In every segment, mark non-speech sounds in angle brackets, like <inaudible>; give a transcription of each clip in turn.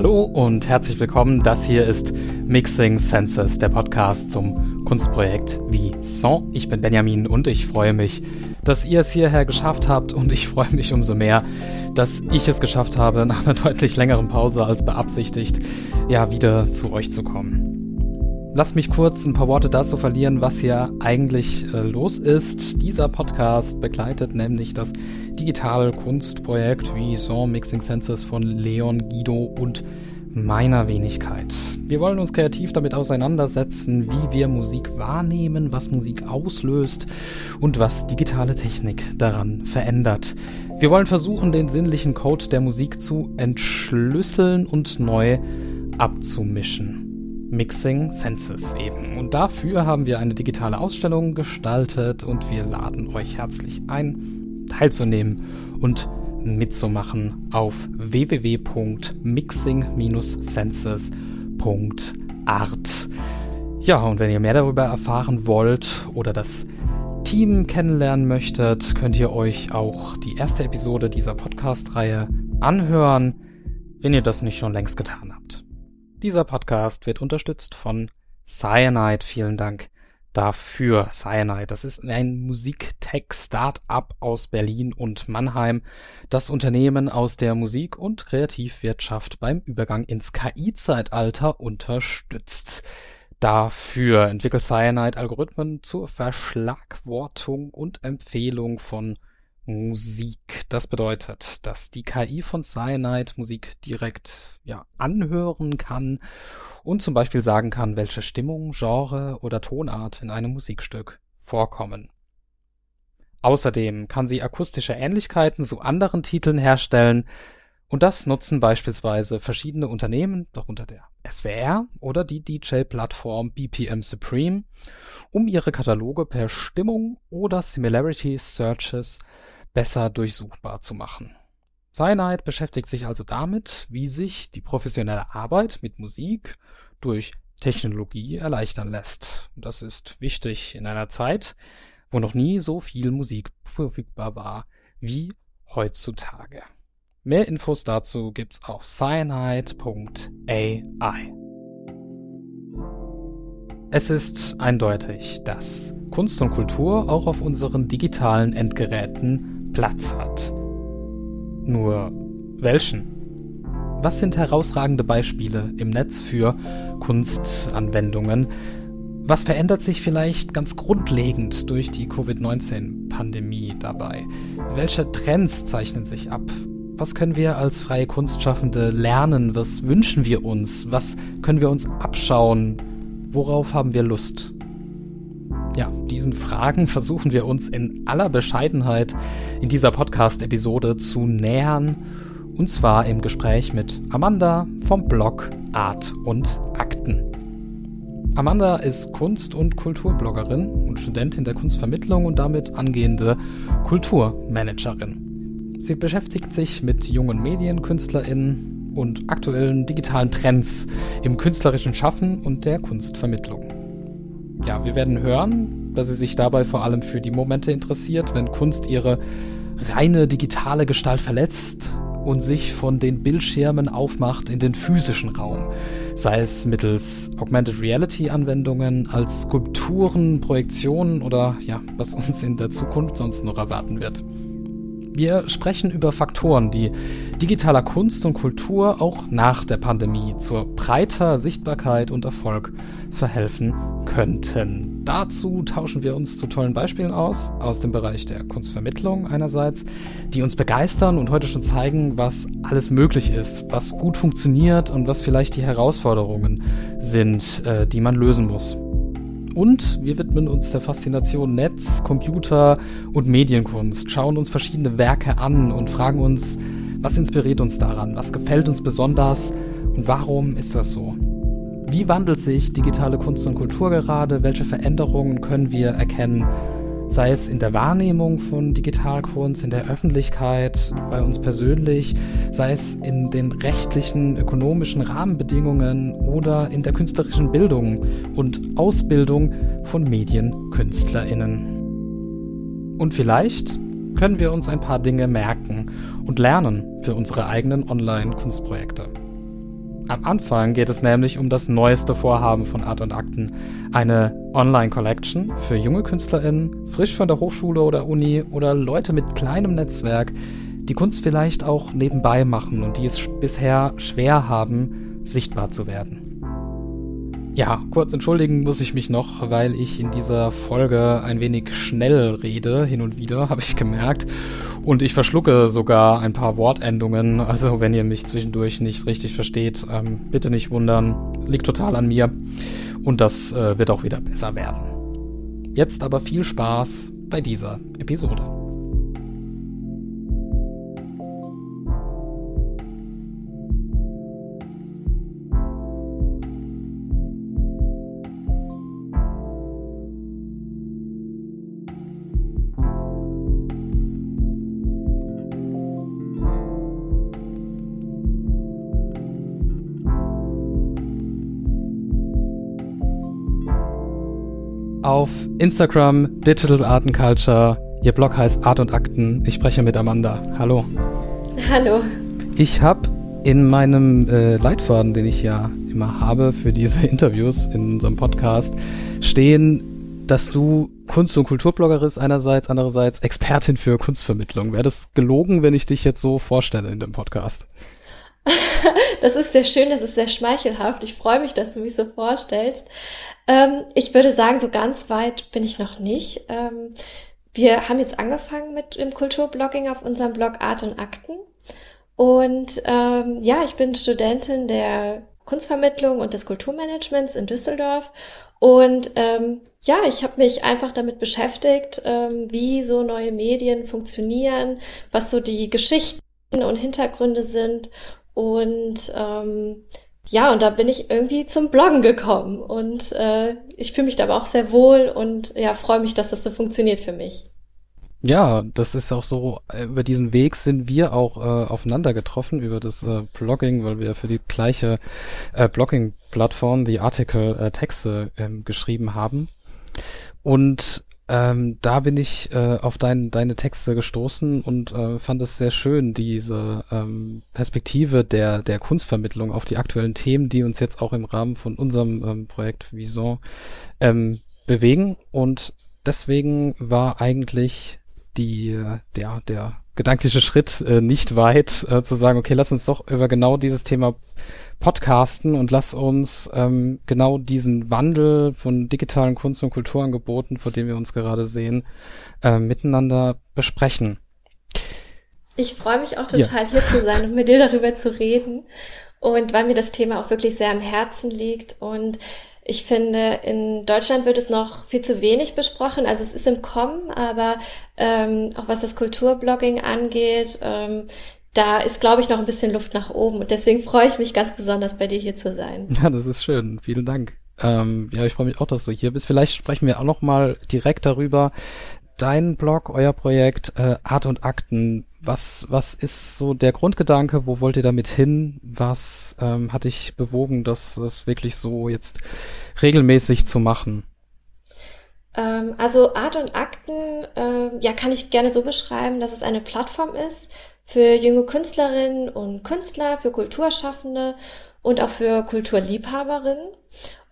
Hallo und herzlich willkommen. Das hier ist Mixing Senses, der Podcast zum Kunstprojekt wie Son. Ich bin Benjamin und ich freue mich, dass ihr es hierher geschafft habt und ich freue mich umso mehr, dass ich es geschafft habe, nach einer <laughs> deutlich längeren Pause als beabsichtigt, ja, wieder zu euch zu kommen. Lasst mich kurz ein paar Worte dazu verlieren, was hier eigentlich äh, los ist. Dieser Podcast begleitet nämlich das digitale Kunstprojekt wie Song Mixing Senses von Leon Guido und meiner Wenigkeit. Wir wollen uns kreativ damit auseinandersetzen, wie wir Musik wahrnehmen, was Musik auslöst und was digitale Technik daran verändert. Wir wollen versuchen, den sinnlichen Code der Musik zu entschlüsseln und neu abzumischen. Mixing Senses eben. Und dafür haben wir eine digitale Ausstellung gestaltet und wir laden euch herzlich ein, teilzunehmen und mitzumachen auf www.mixing-senses.art. Ja, und wenn ihr mehr darüber erfahren wollt oder das Team kennenlernen möchtet, könnt ihr euch auch die erste Episode dieser Podcast-Reihe anhören, wenn ihr das nicht schon längst getan habt. Dieser Podcast wird unterstützt von Cyanide. Vielen Dank dafür. Cyanide, das ist ein Musiktech-Startup aus Berlin und Mannheim, das Unternehmen aus der Musik- und Kreativwirtschaft beim Übergang ins KI-Zeitalter unterstützt. Dafür entwickelt Cyanide Algorithmen zur Verschlagwortung und Empfehlung von Musik. Das bedeutet, dass die KI von Cyanide Musik direkt ja, anhören kann und zum Beispiel sagen kann, welche Stimmung, Genre oder Tonart in einem Musikstück vorkommen. Außerdem kann sie akustische Ähnlichkeiten zu anderen Titeln herstellen und das nutzen beispielsweise verschiedene Unternehmen, darunter der SWR oder die DJ-Plattform BPM Supreme, um ihre Kataloge per Stimmung oder Similarity Searches besser durchsuchbar zu machen. Cyanide beschäftigt sich also damit, wie sich die professionelle Arbeit mit Musik durch Technologie erleichtern lässt. Das ist wichtig in einer Zeit, wo noch nie so viel Musik verfügbar war wie heutzutage. Mehr Infos dazu gibt's auf cyanide.ai. Es ist eindeutig, dass Kunst und Kultur auch auf unseren digitalen Endgeräten Platz hat. Nur welchen? Was sind herausragende Beispiele im Netz für Kunstanwendungen? Was verändert sich vielleicht ganz grundlegend durch die Covid-19-Pandemie dabei? Welche Trends zeichnen sich ab? Was können wir als freie Kunstschaffende lernen? Was wünschen wir uns? Was können wir uns abschauen? Worauf haben wir Lust? Ja, diesen Fragen versuchen wir uns in aller Bescheidenheit in dieser Podcast-Episode zu nähern. Und zwar im Gespräch mit Amanda vom Blog Art und Akten. Amanda ist Kunst- und Kulturbloggerin und Studentin der Kunstvermittlung und damit angehende Kulturmanagerin. Sie beschäftigt sich mit jungen MedienkünstlerInnen und aktuellen digitalen Trends im künstlerischen Schaffen und der Kunstvermittlung. Ja, wir werden hören, dass sie sich dabei vor allem für die Momente interessiert, wenn Kunst ihre reine digitale Gestalt verletzt und sich von den Bildschirmen aufmacht in den physischen Raum, sei es mittels Augmented Reality Anwendungen, als Skulpturen, Projektionen oder ja, was uns in der Zukunft sonst noch erwarten wird. Wir sprechen über Faktoren, die digitaler Kunst und Kultur auch nach der Pandemie zur breiter Sichtbarkeit und Erfolg verhelfen könnten. Dazu tauschen wir uns zu tollen Beispielen aus, aus dem Bereich der Kunstvermittlung einerseits, die uns begeistern und heute schon zeigen, was alles möglich ist, was gut funktioniert und was vielleicht die Herausforderungen sind, äh, die man lösen muss. Und wir widmen uns der Faszination Netz, Computer und Medienkunst, schauen uns verschiedene Werke an und fragen uns, was inspiriert uns daran, was gefällt uns besonders und warum ist das so? Wie wandelt sich digitale Kunst und Kultur gerade? Welche Veränderungen können wir erkennen? Sei es in der Wahrnehmung von Digitalkunst, in der Öffentlichkeit, bei uns persönlich, sei es in den rechtlichen, ökonomischen Rahmenbedingungen oder in der künstlerischen Bildung und Ausbildung von MedienkünstlerInnen. Und vielleicht können wir uns ein paar Dinge merken und lernen für unsere eigenen Online-Kunstprojekte. Am Anfang geht es nämlich um das neueste Vorhaben von Art und Akten. Eine Online-Collection für junge KünstlerInnen, frisch von der Hochschule oder Uni oder Leute mit kleinem Netzwerk, die Kunst vielleicht auch nebenbei machen und die es bisher schwer haben, sichtbar zu werden. Ja, kurz entschuldigen muss ich mich noch, weil ich in dieser Folge ein wenig schnell rede, hin und wieder, <laughs> habe ich gemerkt. Und ich verschlucke sogar ein paar Wortendungen. Also wenn ihr mich zwischendurch nicht richtig versteht, ähm, bitte nicht wundern. Liegt total an mir. Und das äh, wird auch wieder besser werden. Jetzt aber viel Spaß bei dieser Episode. Auf Instagram Digital Art and Culture. Ihr Blog heißt Art und Akten. Ich spreche mit Amanda. Hallo. Hallo. Ich habe in meinem äh, Leitfaden, den ich ja immer habe für diese <laughs> Interviews in unserem Podcast, stehen, dass du Kunst- und Kulturblogger bist einerseits, andererseits Expertin für Kunstvermittlung. Wäre das gelogen, wenn ich dich jetzt so vorstelle in dem Podcast? <laughs> das ist sehr schön, das ist sehr schmeichelhaft. Ich freue mich, dass du mich so vorstellst. Ähm, ich würde sagen, so ganz weit bin ich noch nicht. Ähm, wir haben jetzt angefangen mit dem Kulturblogging auf unserem Blog Art und Akten. Und ähm, ja, ich bin Studentin der Kunstvermittlung und des Kulturmanagements in Düsseldorf. Und ähm, ja, ich habe mich einfach damit beschäftigt, ähm, wie so neue Medien funktionieren, was so die Geschichten und Hintergründe sind und ähm, ja, und da bin ich irgendwie zum Bloggen gekommen. Und äh, ich fühle mich da aber auch sehr wohl und ja, freue mich, dass das so funktioniert für mich. Ja, das ist auch so, äh, über diesen Weg sind wir auch äh, aufeinander getroffen, über das äh, Blogging, weil wir für die gleiche äh, Blogging-Plattform, die Article, äh, Texte ähm, geschrieben haben. Und ähm, da bin ich äh, auf dein, deine Texte gestoßen und äh, fand es sehr schön, diese ähm, Perspektive der, der Kunstvermittlung auf die aktuellen Themen, die uns jetzt auch im Rahmen von unserem ähm, Projekt Vison ähm, bewegen. Und deswegen war eigentlich die, der, der gedankliche Schritt äh, nicht weit, äh, zu sagen, okay, lass uns doch über genau dieses Thema podcasten und lass uns ähm, genau diesen Wandel von digitalen Kunst- und Kulturangeboten, vor dem wir uns gerade sehen, äh, miteinander besprechen. Ich freue mich auch total, ja. hier zu sein und mit dir darüber zu reden. Und weil mir das Thema auch wirklich sehr am Herzen liegt. Und ich finde, in Deutschland wird es noch viel zu wenig besprochen. Also es ist im Kommen, aber ähm, auch was das Kulturblogging angeht, ähm, da ist, glaube ich, noch ein bisschen Luft nach oben. Und deswegen freue ich mich ganz besonders, bei dir hier zu sein. Ja, das ist schön. Vielen Dank. Ähm, ja, ich freue mich auch, dass du hier bist. Vielleicht sprechen wir auch noch mal direkt darüber. Dein Blog, euer Projekt äh, Art und Akten. Was, was ist so der Grundgedanke? Wo wollt ihr damit hin? Was ähm, hat dich bewogen, das, das wirklich so jetzt regelmäßig zu machen? Ähm, also Art und Akten, äh, ja, kann ich gerne so beschreiben, dass es eine Plattform ist, für junge Künstlerinnen und Künstler, für Kulturschaffende und auch für Kulturliebhaberinnen.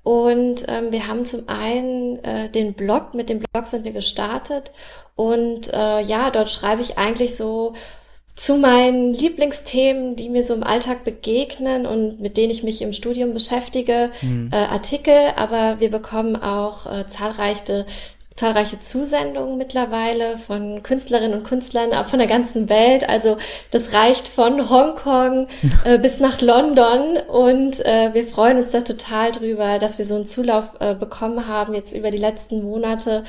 Und ähm, wir haben zum einen äh, den Blog, mit dem Blog sind wir gestartet. Und äh, ja, dort schreibe ich eigentlich so zu meinen Lieblingsthemen, die mir so im Alltag begegnen und mit denen ich mich im Studium beschäftige, mhm. äh, Artikel, aber wir bekommen auch äh, zahlreiche zahlreiche Zusendungen mittlerweile von Künstlerinnen und Künstlern von der ganzen Welt. Also das reicht von Hongkong äh, bis nach London und äh, wir freuen uns da total drüber, dass wir so einen Zulauf äh, bekommen haben jetzt über die letzten Monate.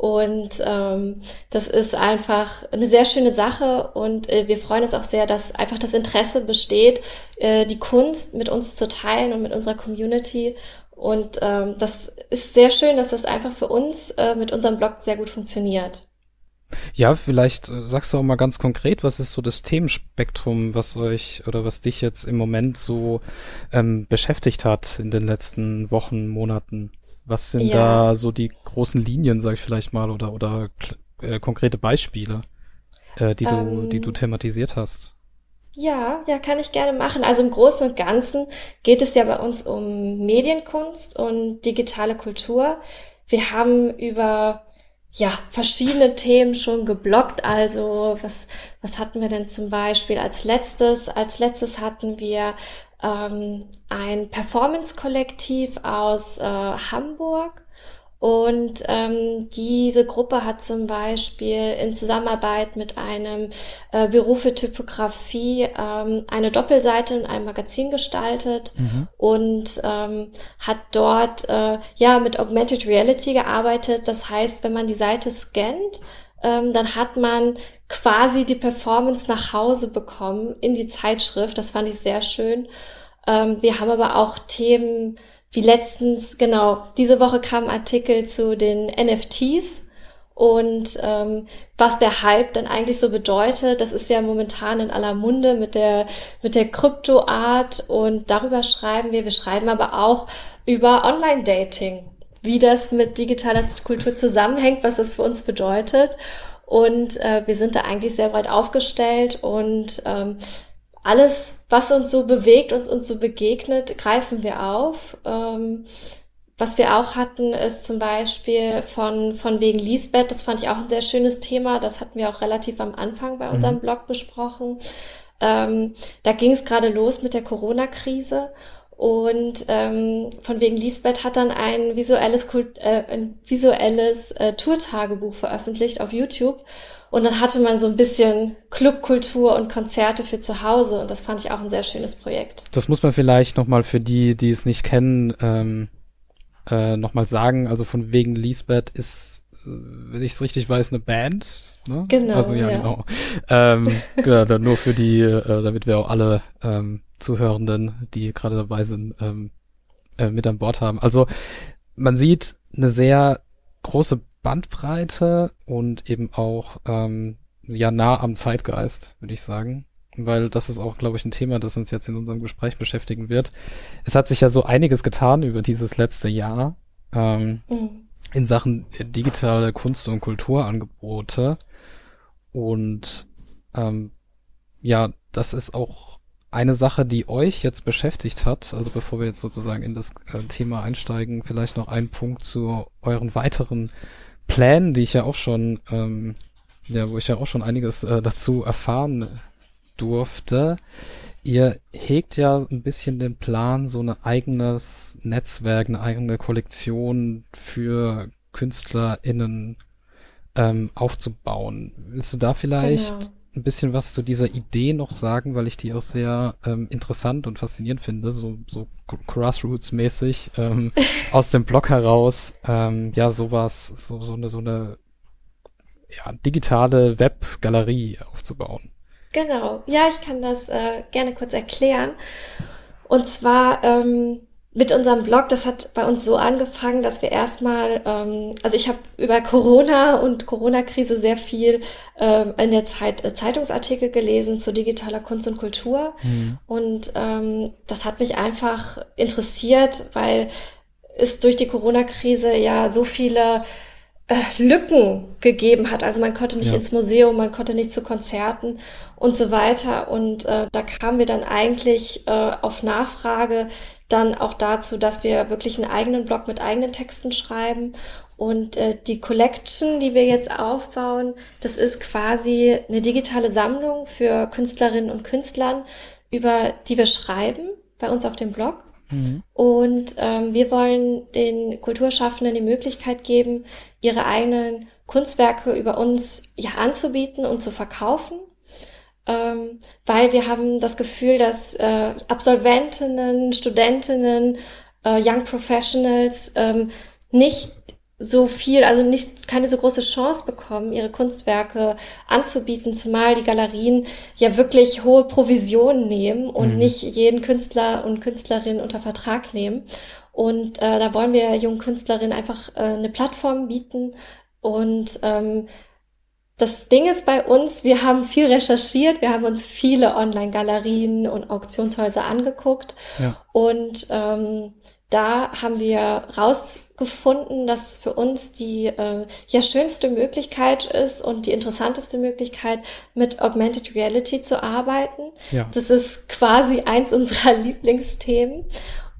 Und ähm, das ist einfach eine sehr schöne Sache und äh, wir freuen uns auch sehr, dass einfach das Interesse besteht, äh, die Kunst mit uns zu teilen und mit unserer Community. Und ähm, das ist sehr schön, dass das einfach für uns äh, mit unserem Blog sehr gut funktioniert. Ja, vielleicht äh, sagst du auch mal ganz konkret, was ist so das Themenspektrum, was euch oder was dich jetzt im Moment so ähm, beschäftigt hat in den letzten Wochen, Monaten? Was sind ja. da so die großen Linien, sag ich vielleicht mal, oder oder äh, konkrete Beispiele, äh, die du die du ähm, thematisiert hast? Ja, ja, kann ich gerne machen. Also im Großen und Ganzen geht es ja bei uns um Medienkunst und digitale Kultur. Wir haben über ja, verschiedene Themen schon geblockt. Also was, was hatten wir denn zum Beispiel als letztes? Als letztes hatten wir ähm, ein Performance-Kollektiv aus äh, Hamburg und ähm, diese Gruppe hat zum Beispiel in Zusammenarbeit mit einem äh, Büro für Typografie ähm, eine Doppelseite in einem Magazin gestaltet mhm. und ähm, hat dort äh, ja mit Augmented Reality gearbeitet. Das heißt, wenn man die Seite scannt, ähm, dann hat man quasi die Performance nach Hause bekommen in die Zeitschrift. Das fand ich sehr schön. Ähm, wir haben aber auch Themen wie letztens, genau, diese Woche kam ein Artikel zu den NFTs und ähm, was der Hype dann eigentlich so bedeutet. Das ist ja momentan in aller Munde mit der, mit der Krypto-Art und darüber schreiben wir. Wir schreiben aber auch über Online-Dating, wie das mit digitaler Kultur zusammenhängt, was das für uns bedeutet. Und äh, wir sind da eigentlich sehr breit aufgestellt und ähm, alles, was uns so bewegt, uns uns so begegnet, greifen wir auf. Ähm, was wir auch hatten, ist zum Beispiel von, von wegen Lisbeth. Das fand ich auch ein sehr schönes Thema. Das hatten wir auch relativ am Anfang bei unserem mhm. Blog besprochen. Ähm, da ging es gerade los mit der Corona-Krise. Und ähm, von wegen Lisbeth hat dann ein visuelles, Kult, äh, ein visuelles äh, Tourtagebuch veröffentlicht auf YouTube. Und dann hatte man so ein bisschen Clubkultur und Konzerte für zu Hause und das fand ich auch ein sehr schönes Projekt. Das muss man vielleicht nochmal für die, die es nicht kennen, ähm, äh, nochmal sagen. Also von wegen Lisbeth ist, äh, wenn ich es richtig weiß, eine Band. Ne? Genau. Also ja, ja. genau. Ähm, <laughs> ja, nur für die, äh, damit wir auch alle ähm, Zuhörenden, die gerade dabei sind, ähm, äh, mit an Bord haben. Also man sieht eine sehr große Bandbreite und eben auch ähm, ja nah am Zeitgeist, würde ich sagen. Weil das ist auch, glaube ich, ein Thema, das uns jetzt in unserem Gespräch beschäftigen wird. Es hat sich ja so einiges getan über dieses letzte Jahr ähm, mhm. in Sachen digitale Kunst- und Kulturangebote. Und ähm, ja, das ist auch eine Sache, die euch jetzt beschäftigt hat, also bevor wir jetzt sozusagen in das äh, Thema einsteigen, vielleicht noch ein Punkt zu euren weiteren Plänen, die ich ja auch schon, ähm, ja, wo ich ja auch schon einiges äh, dazu erfahren durfte. Ihr hegt ja ein bisschen den Plan, so ein eigenes Netzwerk, eine eigene Kollektion für KünstlerInnen ähm, aufzubauen. Willst du da vielleicht genau ein bisschen was zu dieser Idee noch sagen, weil ich die auch sehr ähm, interessant und faszinierend finde, so, so Grassroots-mäßig ähm, <laughs> aus dem Blog heraus, ähm, ja, sowas, so, so eine, so eine ja, digitale Webgalerie aufzubauen. Genau, ja, ich kann das äh, gerne kurz erklären. Und zwar ähm, mit unserem Blog, das hat bei uns so angefangen, dass wir erstmal, ähm, also ich habe über Corona und Corona-Krise sehr viel ähm, in der Zeit äh, Zeitungsartikel gelesen zu digitaler Kunst und Kultur. Mhm. Und ähm, das hat mich einfach interessiert, weil es durch die Corona-Krise ja so viele Lücken gegeben hat. Also man konnte nicht ja. ins Museum, man konnte nicht zu Konzerten und so weiter. Und äh, da kamen wir dann eigentlich äh, auf Nachfrage dann auch dazu, dass wir wirklich einen eigenen Blog mit eigenen Texten schreiben. Und äh, die Collection, die wir jetzt aufbauen, das ist quasi eine digitale Sammlung für Künstlerinnen und Künstlern, über die wir schreiben bei uns auf dem Blog. Mhm. Und ähm, wir wollen den Kulturschaffenden die Möglichkeit geben, ihre eigenen Kunstwerke über uns ja anzubieten und zu verkaufen ähm, weil wir haben das Gefühl, dass äh, Absolventinnen, Studentinnen, äh, Young Professionals ähm, nicht so viel, also nicht keine so große Chance bekommen, ihre Kunstwerke anzubieten, zumal die Galerien ja wirklich hohe Provisionen nehmen und mhm. nicht jeden Künstler und Künstlerin unter Vertrag nehmen. Und äh, da wollen wir jungen Künstlerinnen einfach äh, eine Plattform bieten und ähm, das Ding ist bei uns, wir haben viel recherchiert, wir haben uns viele Online-Galerien und Auktionshäuser angeguckt ja. und ähm, da haben wir raus gefunden, dass für uns die äh, ja schönste Möglichkeit ist und die interessanteste Möglichkeit, mit Augmented Reality zu arbeiten. Ja. Das ist quasi eins unserer <laughs> Lieblingsthemen.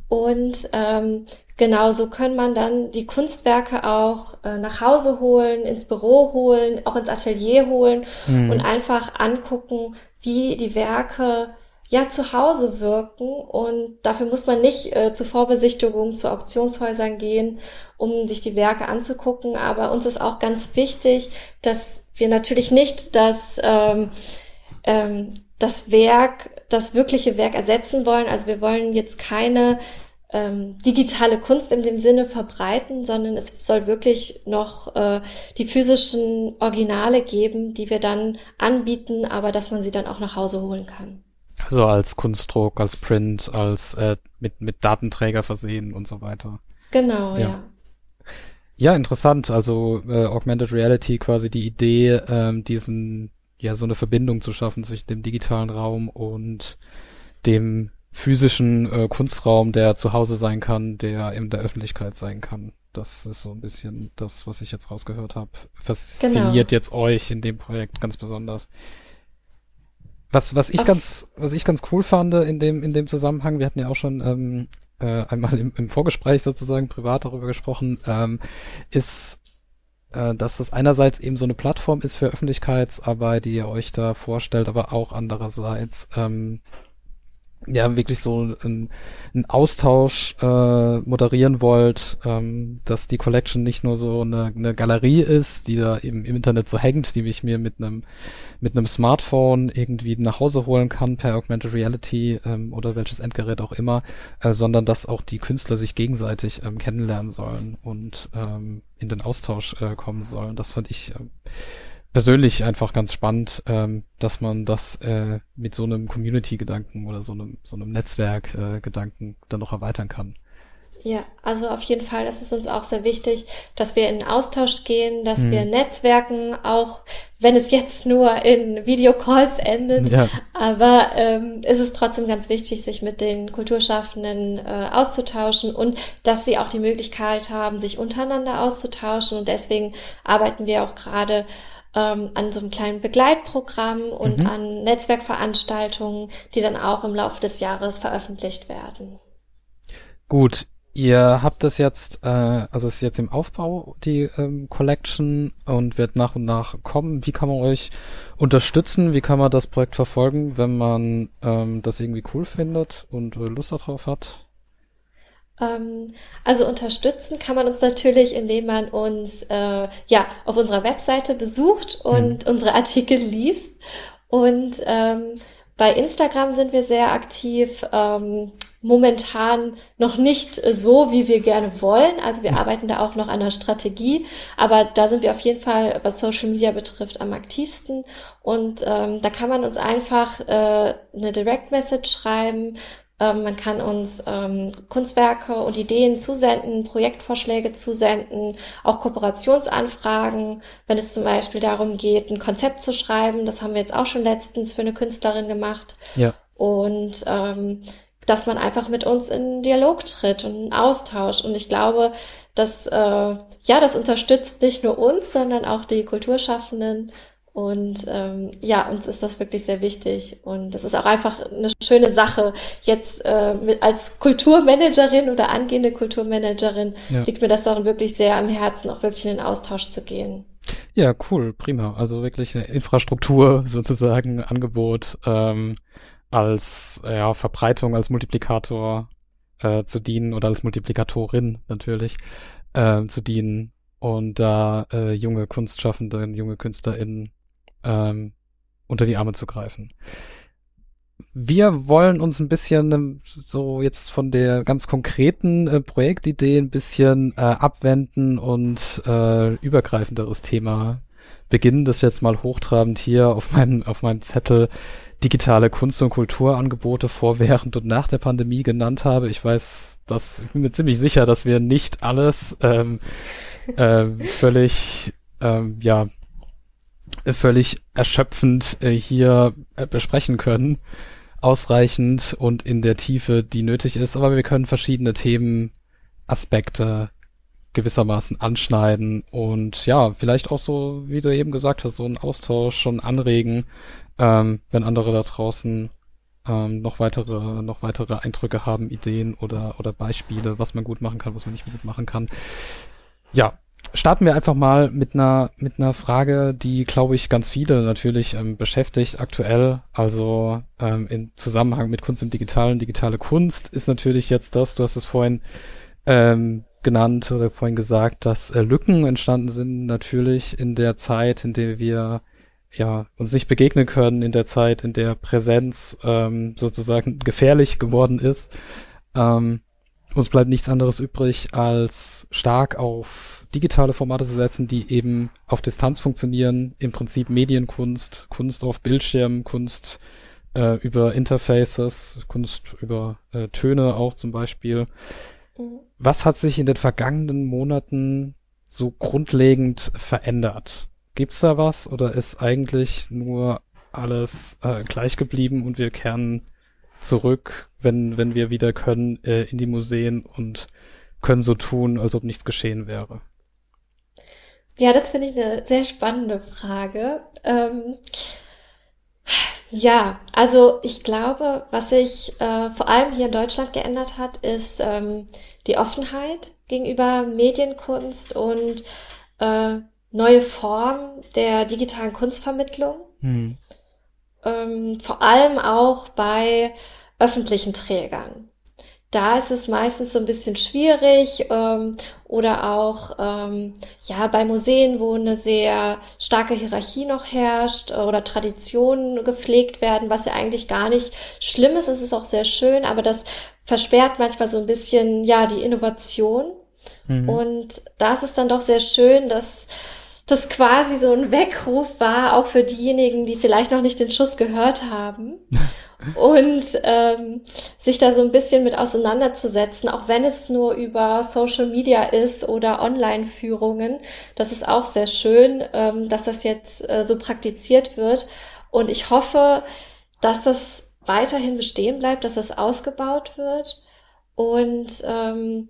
Und ähm, genau so kann man dann die Kunstwerke auch äh, nach Hause holen, ins Büro holen, auch ins Atelier holen mhm. und einfach angucken, wie die Werke ja zu Hause wirken und dafür muss man nicht äh, zu Vorbesichtigungen, zu Auktionshäusern gehen, um sich die Werke anzugucken. Aber uns ist auch ganz wichtig, dass wir natürlich nicht das, ähm, ähm, das Werk, das wirkliche Werk ersetzen wollen. Also wir wollen jetzt keine ähm, digitale Kunst in dem Sinne verbreiten, sondern es soll wirklich noch äh, die physischen Originale geben, die wir dann anbieten, aber dass man sie dann auch nach Hause holen kann. Also als Kunstdruck, als Print, als äh, mit, mit Datenträger versehen und so weiter. Genau, ja. Ja, ja interessant. Also äh, Augmented Reality quasi die Idee, ähm, diesen, ja, so eine Verbindung zu schaffen zwischen dem digitalen Raum und dem physischen äh, Kunstraum, der zu Hause sein kann, der in der Öffentlichkeit sein kann. Das ist so ein bisschen das, was ich jetzt rausgehört habe. Fasziniert genau. jetzt euch in dem Projekt ganz besonders. Was, was ich Ach. ganz, was ich ganz cool fand in dem, in dem Zusammenhang, wir hatten ja auch schon ähm, äh, einmal im, im Vorgespräch sozusagen privat darüber gesprochen, ähm, ist, äh, dass das einerseits eben so eine Plattform ist für Öffentlichkeitsarbeit, die ihr euch da vorstellt, aber auch andererseits ähm, ja wirklich so ein, ein Austausch äh, moderieren wollt, ähm, dass die Collection nicht nur so eine, eine Galerie ist, die da eben im Internet so hängt, die ich mir mit einem mit einem Smartphone irgendwie nach Hause holen kann per Augmented Reality ähm, oder welches Endgerät auch immer, äh, sondern dass auch die Künstler sich gegenseitig ähm, kennenlernen sollen und ähm, in den Austausch äh, kommen sollen. Das fand ich äh, persönlich einfach ganz spannend, ähm, dass man das äh, mit so einem Community-Gedanken oder so einem, so einem Netzwerk-Gedanken äh, dann noch erweitern kann. Ja, also auf jeden Fall, das ist uns auch sehr wichtig, dass wir in Austausch gehen, dass hm. wir netzwerken, auch wenn es jetzt nur in Videocalls endet. Ja. Aber ähm, ist es trotzdem ganz wichtig, sich mit den Kulturschaffenden äh, auszutauschen und dass sie auch die Möglichkeit haben, sich untereinander auszutauschen. Und deswegen arbeiten wir auch gerade ähm, an so einem kleinen Begleitprogramm und mhm. an Netzwerkveranstaltungen, die dann auch im Laufe des Jahres veröffentlicht werden. Gut, ihr habt das jetzt, äh, also es ist jetzt im Aufbau, die ähm, Collection und wird nach und nach kommen. Wie kann man euch unterstützen? Wie kann man das Projekt verfolgen, wenn man ähm, das irgendwie cool findet und Lust darauf hat? Ähm, also unterstützen kann man uns natürlich, indem man uns äh, ja auf unserer Webseite besucht und mhm. unsere Artikel liest. Und ähm, bei Instagram sind wir sehr aktiv. Ähm, momentan noch nicht so, wie wir gerne wollen. Also wir arbeiten da auch noch an der Strategie, aber da sind wir auf jeden Fall, was Social Media betrifft, am aktivsten. Und ähm, da kann man uns einfach äh, eine Direct Message schreiben ähm, man kann uns ähm, Kunstwerke und Ideen zusenden, Projektvorschläge zusenden, auch Kooperationsanfragen, wenn es zum Beispiel darum geht, ein Konzept zu schreiben. Das haben wir jetzt auch schon letztens für eine Künstlerin gemacht. Ja. Und ähm, dass man einfach mit uns in Dialog tritt und in Austausch. Und ich glaube, dass äh, ja, das unterstützt nicht nur uns, sondern auch die Kulturschaffenden und ähm, ja, uns ist das wirklich sehr wichtig. Und das ist auch einfach eine schöne Sache. Jetzt äh, mit, als Kulturmanagerin oder angehende Kulturmanagerin ja. liegt mir das darin wirklich sehr am Herzen, auch wirklich in den Austausch zu gehen. Ja, cool, prima. Also wirklich eine Infrastruktur sozusagen, Angebot ähm, als ja, Verbreitung, als Multiplikator äh, zu dienen oder als Multiplikatorin natürlich äh, zu dienen und da äh, junge Kunstschaffende, junge KünstlerInnen ähm, unter die Arme zu greifen. Wir wollen uns ein bisschen ähm, so jetzt von der ganz konkreten äh, Projektidee ein bisschen äh, abwenden und äh, übergreifenderes Thema beginnen. Das jetzt mal hochtrabend hier auf meinem auf meinem Zettel digitale Kunst- und Kulturangebote vor, während und nach der Pandemie genannt habe. Ich weiß, dass ich bin mir ziemlich sicher, dass wir nicht alles ähm, äh, völlig ähm, ja völlig erschöpfend äh, hier äh, besprechen können. Ausreichend und in der Tiefe, die nötig ist. Aber wir können verschiedene Themenaspekte gewissermaßen anschneiden und ja, vielleicht auch so, wie du eben gesagt hast, so einen Austausch schon anregen, ähm, wenn andere da draußen ähm, noch weitere, noch weitere Eindrücke haben, Ideen oder, oder Beispiele, was man gut machen kann, was man nicht gut machen kann. Ja, starten wir einfach mal mit einer, mit einer Frage, die, glaube ich, ganz viele natürlich ähm, beschäftigt aktuell. Also ähm, im Zusammenhang mit Kunst im Digitalen, digitale Kunst ist natürlich jetzt das, du hast es vorhin ähm, genannt oder vorhin gesagt, dass äh, Lücken entstanden sind natürlich in der Zeit, in der wir ja uns nicht begegnen können, in der Zeit, in der Präsenz ähm, sozusagen gefährlich geworden ist. Ähm, uns bleibt nichts anderes übrig, als stark auf digitale Formate zu setzen, die eben auf Distanz funktionieren. Im Prinzip Medienkunst, Kunst auf Bildschirmen, Kunst äh, über Interfaces, Kunst über äh, Töne auch zum Beispiel. Mhm. Was hat sich in den vergangenen Monaten so grundlegend verändert? Gibt's da was oder ist eigentlich nur alles äh, gleich geblieben und wir kehren zurück, wenn, wenn wir wieder können, äh, in die Museen und können so tun, als ob nichts geschehen wäre? Ja, das finde ich eine sehr spannende Frage. Ähm, ja, also ich glaube, was sich äh, vor allem hier in Deutschland geändert hat, ist ähm, die Offenheit gegenüber Medienkunst und äh, neue Formen der digitalen Kunstvermittlung. Hm. Ähm, vor allem auch bei öffentlichen Trägern. Da ist es meistens so ein bisschen schwierig ähm, oder auch ähm, ja bei Museen, wo eine sehr starke Hierarchie noch herrscht oder Traditionen gepflegt werden, was ja eigentlich gar nicht schlimm ist. Es ist auch sehr schön, aber das versperrt manchmal so ein bisschen ja die Innovation. Mhm. Und da ist es dann doch sehr schön, dass das quasi so ein Weckruf war, auch für diejenigen, die vielleicht noch nicht den Schuss gehört haben. <laughs> und ähm, sich da so ein bisschen mit auseinanderzusetzen, auch wenn es nur über Social Media ist oder Online-Führungen. Das ist auch sehr schön, ähm, dass das jetzt äh, so praktiziert wird. Und ich hoffe, dass das weiterhin bestehen bleibt, dass das ausgebaut wird. Und ähm,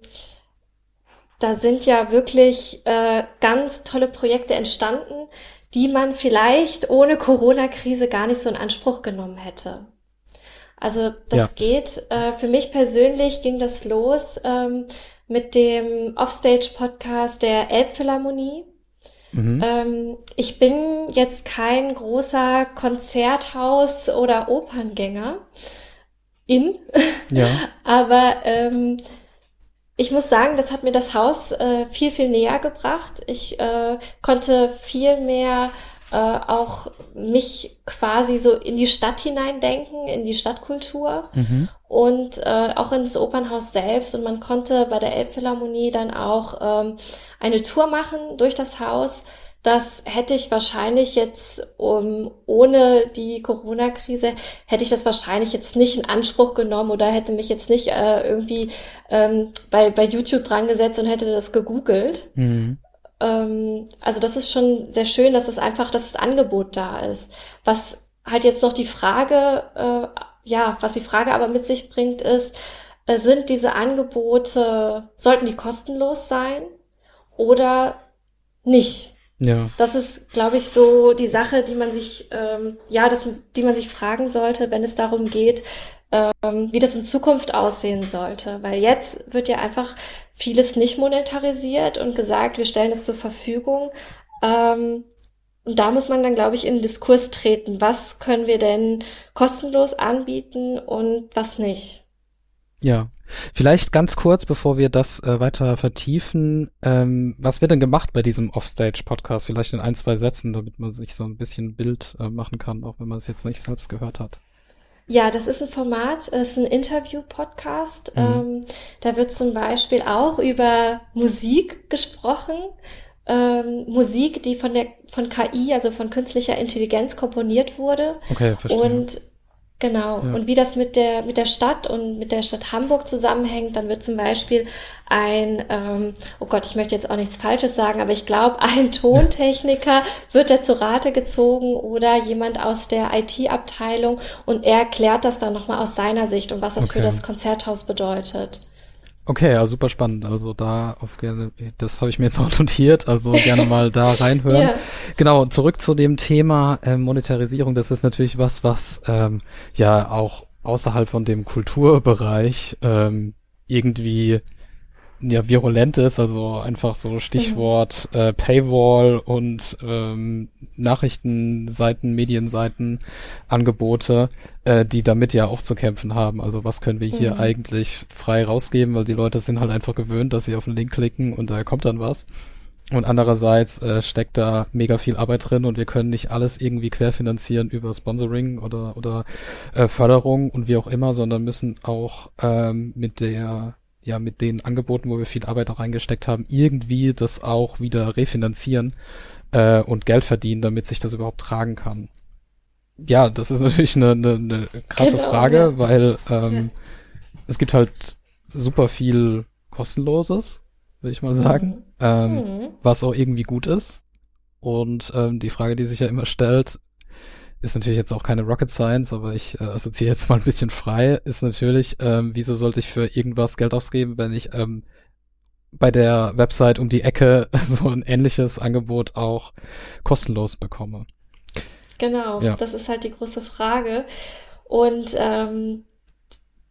da sind ja wirklich äh, ganz tolle Projekte entstanden, die man vielleicht ohne Corona-Krise gar nicht so in Anspruch genommen hätte. Also das ja. geht. Äh, für mich persönlich ging das los ähm, mit dem Offstage-Podcast der Elbphilharmonie. Mhm. Ähm, ich bin jetzt kein großer Konzerthaus- oder Operngänger in, ja. <laughs> aber ähm, ich muss sagen, das hat mir das Haus äh, viel, viel näher gebracht. Ich äh, konnte viel mehr äh, auch mich quasi so in die Stadt hineindenken, in die Stadtkultur mhm. und äh, auch in das Opernhaus selbst. Und man konnte bei der Elbphilharmonie dann auch ähm, eine Tour machen durch das Haus das hätte ich wahrscheinlich jetzt um, ohne die Corona-Krise, hätte ich das wahrscheinlich jetzt nicht in Anspruch genommen oder hätte mich jetzt nicht äh, irgendwie ähm, bei, bei YouTube dran gesetzt und hätte das gegoogelt. Mhm. Ähm, also das ist schon sehr schön, dass das einfach, dass das Angebot da ist. Was halt jetzt noch die Frage, äh, ja, was die Frage aber mit sich bringt, ist, äh, sind diese Angebote, sollten die kostenlos sein oder nicht? Ja. Das ist, glaube ich, so die Sache, die man sich, ähm, ja, das, die man sich fragen sollte, wenn es darum geht, ähm, wie das in Zukunft aussehen sollte. Weil jetzt wird ja einfach vieles nicht monetarisiert und gesagt, wir stellen es zur Verfügung. Ähm, und da muss man dann, glaube ich, in den Diskurs treten. Was können wir denn kostenlos anbieten und was nicht? Ja, vielleicht ganz kurz, bevor wir das äh, weiter vertiefen, ähm, was wird denn gemacht bei diesem Offstage-Podcast? Vielleicht in ein, zwei Sätzen, damit man sich so ein bisschen ein Bild äh, machen kann, auch wenn man es jetzt nicht selbst gehört hat. Ja, das ist ein Format, ist ein Interview-Podcast. Mhm. Ähm, da wird zum Beispiel auch über Musik gesprochen. Ähm, Musik, die von der von KI, also von künstlicher Intelligenz komponiert wurde. Okay, verstehe. Und Genau. Ja. Und wie das mit der, mit der Stadt und mit der Stadt Hamburg zusammenhängt, dann wird zum Beispiel ein, ähm, oh Gott, ich möchte jetzt auch nichts Falsches sagen, aber ich glaube, ein Tontechniker wird da zu Rate gezogen oder jemand aus der IT-Abteilung und er erklärt das dann nochmal aus seiner Sicht und was das okay. für das Konzerthaus bedeutet. Okay, ja, super spannend. Also da auf gerne, das habe ich mir jetzt auch <laughs> notiert, also gerne mal da reinhören. <laughs> ja. Genau, zurück zu dem Thema äh, Monetarisierung. Das ist natürlich was, was ähm, ja auch außerhalb von dem Kulturbereich ähm, irgendwie ja virulent ist, also einfach so Stichwort mhm. äh, Paywall und ähm, Nachrichtenseiten, Medienseiten, Angebote, äh, die damit ja auch zu kämpfen haben. Also was können wir hier mhm. eigentlich frei rausgeben, weil die Leute sind halt einfach gewöhnt, dass sie auf den Link klicken und da kommt dann was. Und andererseits äh, steckt da mega viel Arbeit drin und wir können nicht alles irgendwie querfinanzieren über Sponsoring oder oder äh, Förderung und wie auch immer, sondern müssen auch ähm, mit der ja mit den Angeboten, wo wir viel Arbeit auch reingesteckt haben, irgendwie das auch wieder refinanzieren äh, und Geld verdienen, damit sich das überhaupt tragen kann. Ja, das ist <laughs> natürlich eine, eine, eine krasse genau, Frage, ja. weil ähm, ja. es gibt halt super viel kostenloses, würde ich mal sagen, mhm. Ähm, mhm. was auch irgendwie gut ist. Und ähm, die Frage, die sich ja immer stellt, ist natürlich jetzt auch keine Rocket Science, aber ich äh, assoziiere jetzt mal ein bisschen frei, ist natürlich, ähm, wieso sollte ich für irgendwas Geld ausgeben, wenn ich ähm, bei der Website um die Ecke <laughs> so ein ähnliches Angebot auch kostenlos bekomme. Genau, ja. das ist halt die große Frage. Und ähm,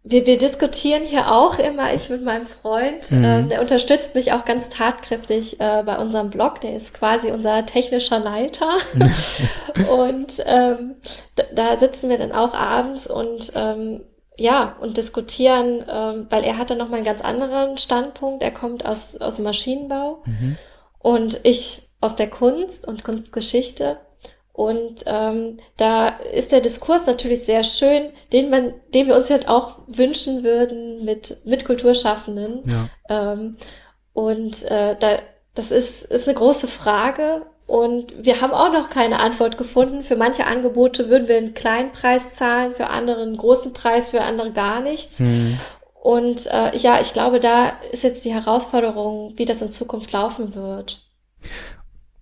wir, wir diskutieren hier auch immer, ich mit meinem Freund, mhm. ähm, der unterstützt mich auch ganz tatkräftig äh, bei unserem Blog, der ist quasi unser technischer Leiter. <laughs> und ähm, da, da sitzen wir dann auch abends und ähm, ja, und diskutieren, ähm, weil er hat dann nochmal einen ganz anderen Standpunkt. Er kommt aus, aus dem Maschinenbau mhm. und ich aus der Kunst und Kunstgeschichte. Und ähm, da ist der Diskurs natürlich sehr schön, den man, den wir uns halt auch wünschen würden mit mit Kulturschaffenden. Ja. Ähm, und äh, da, das ist ist eine große Frage und wir haben auch noch keine Antwort gefunden. Für manche Angebote würden wir einen kleinen Preis zahlen, für andere einen großen Preis, für andere gar nichts. Mhm. Und äh, ja, ich glaube, da ist jetzt die Herausforderung, wie das in Zukunft laufen wird.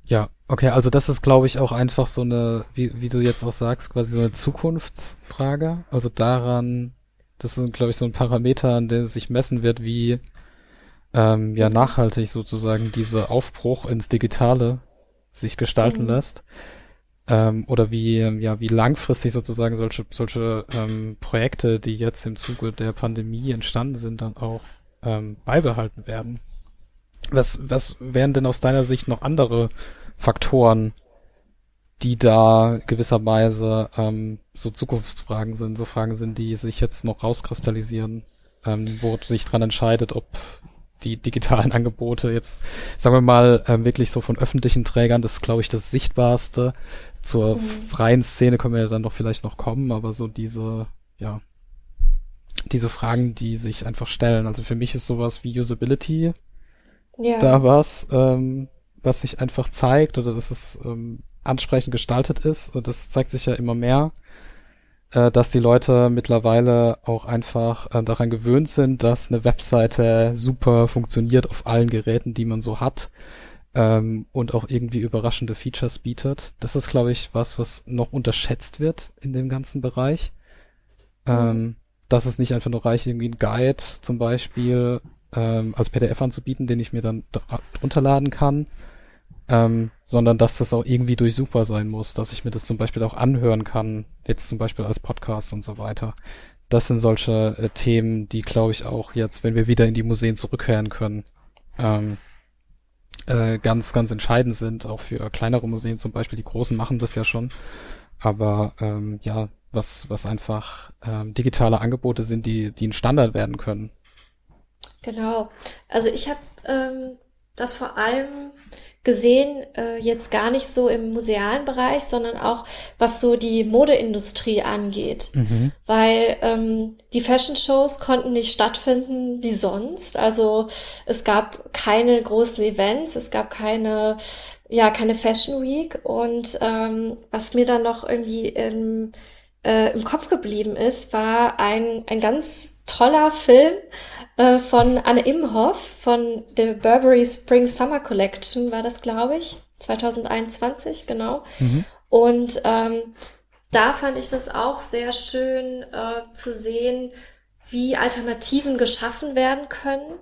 Ja, okay, also das ist, glaube ich, auch einfach so eine, wie, wie du jetzt auch sagst, quasi so eine Zukunftsfrage. Also daran, das ist, glaube ich, so ein Parameter, an dem es sich messen wird, wie ähm, ja nachhaltig sozusagen dieser Aufbruch ins Digitale sich gestalten mhm. lässt. Ähm, oder wie, ja, wie langfristig sozusagen solche, solche ähm, Projekte, die jetzt im Zuge der Pandemie entstanden sind, dann auch ähm, beibehalten werden. Was, was wären denn aus deiner Sicht noch andere Faktoren, die da gewisserweise ähm, so Zukunftsfragen sind, so Fragen sind, die sich jetzt noch rauskristallisieren, ähm, wo sich dran entscheidet, ob die digitalen <laughs> Angebote jetzt, sagen wir mal, ähm, wirklich so von öffentlichen Trägern, das ist, glaube ich, das Sichtbarste. Zur mhm. freien Szene können wir ja dann doch vielleicht noch kommen, aber so diese, ja, diese Fragen, die sich einfach stellen. Also für mich ist sowas wie Usability ja. da was, ähm, was sich einfach zeigt oder dass es ähm, ansprechend gestaltet ist. Und das zeigt sich ja immer mehr, äh, dass die Leute mittlerweile auch einfach äh, daran gewöhnt sind, dass eine Webseite super funktioniert auf allen Geräten, die man so hat. Ähm, und auch irgendwie überraschende Features bietet. Das ist, glaube ich, was, was noch unterschätzt wird in dem ganzen Bereich. Ähm, dass es nicht einfach nur reicht, irgendwie ein Guide zum Beispiel ähm, als PDF anzubieten, den ich mir dann runterladen kann, ähm, sondern dass das auch irgendwie durchsuchbar sein muss, dass ich mir das zum Beispiel auch anhören kann, jetzt zum Beispiel als Podcast und so weiter. Das sind solche äh, Themen, die, glaube ich, auch jetzt, wenn wir wieder in die Museen zurückkehren können, ähm, äh, ganz, ganz entscheidend sind, auch für kleinere Museen zum Beispiel. Die großen machen das ja schon. Aber ähm, ja, was, was einfach ähm, digitale Angebote sind, die, die ein Standard werden können. Genau. Also ich habe ähm, das vor allem gesehen, äh, jetzt gar nicht so im musealen Bereich, sondern auch was so die Modeindustrie angeht. Mhm. Weil ähm, die Fashion-Shows konnten nicht stattfinden wie sonst. Also es gab keine großen Events, es gab keine, ja, keine Fashion Week. Und ähm, was mir dann noch irgendwie im äh, im Kopf geblieben ist, war ein, ein ganz toller Film äh, von Anne Imhoff von der Burberry Spring Summer Collection war das, glaube ich, 2021, genau. Mhm. Und ähm, da fand ich das auch sehr schön äh, zu sehen, wie Alternativen geschaffen werden können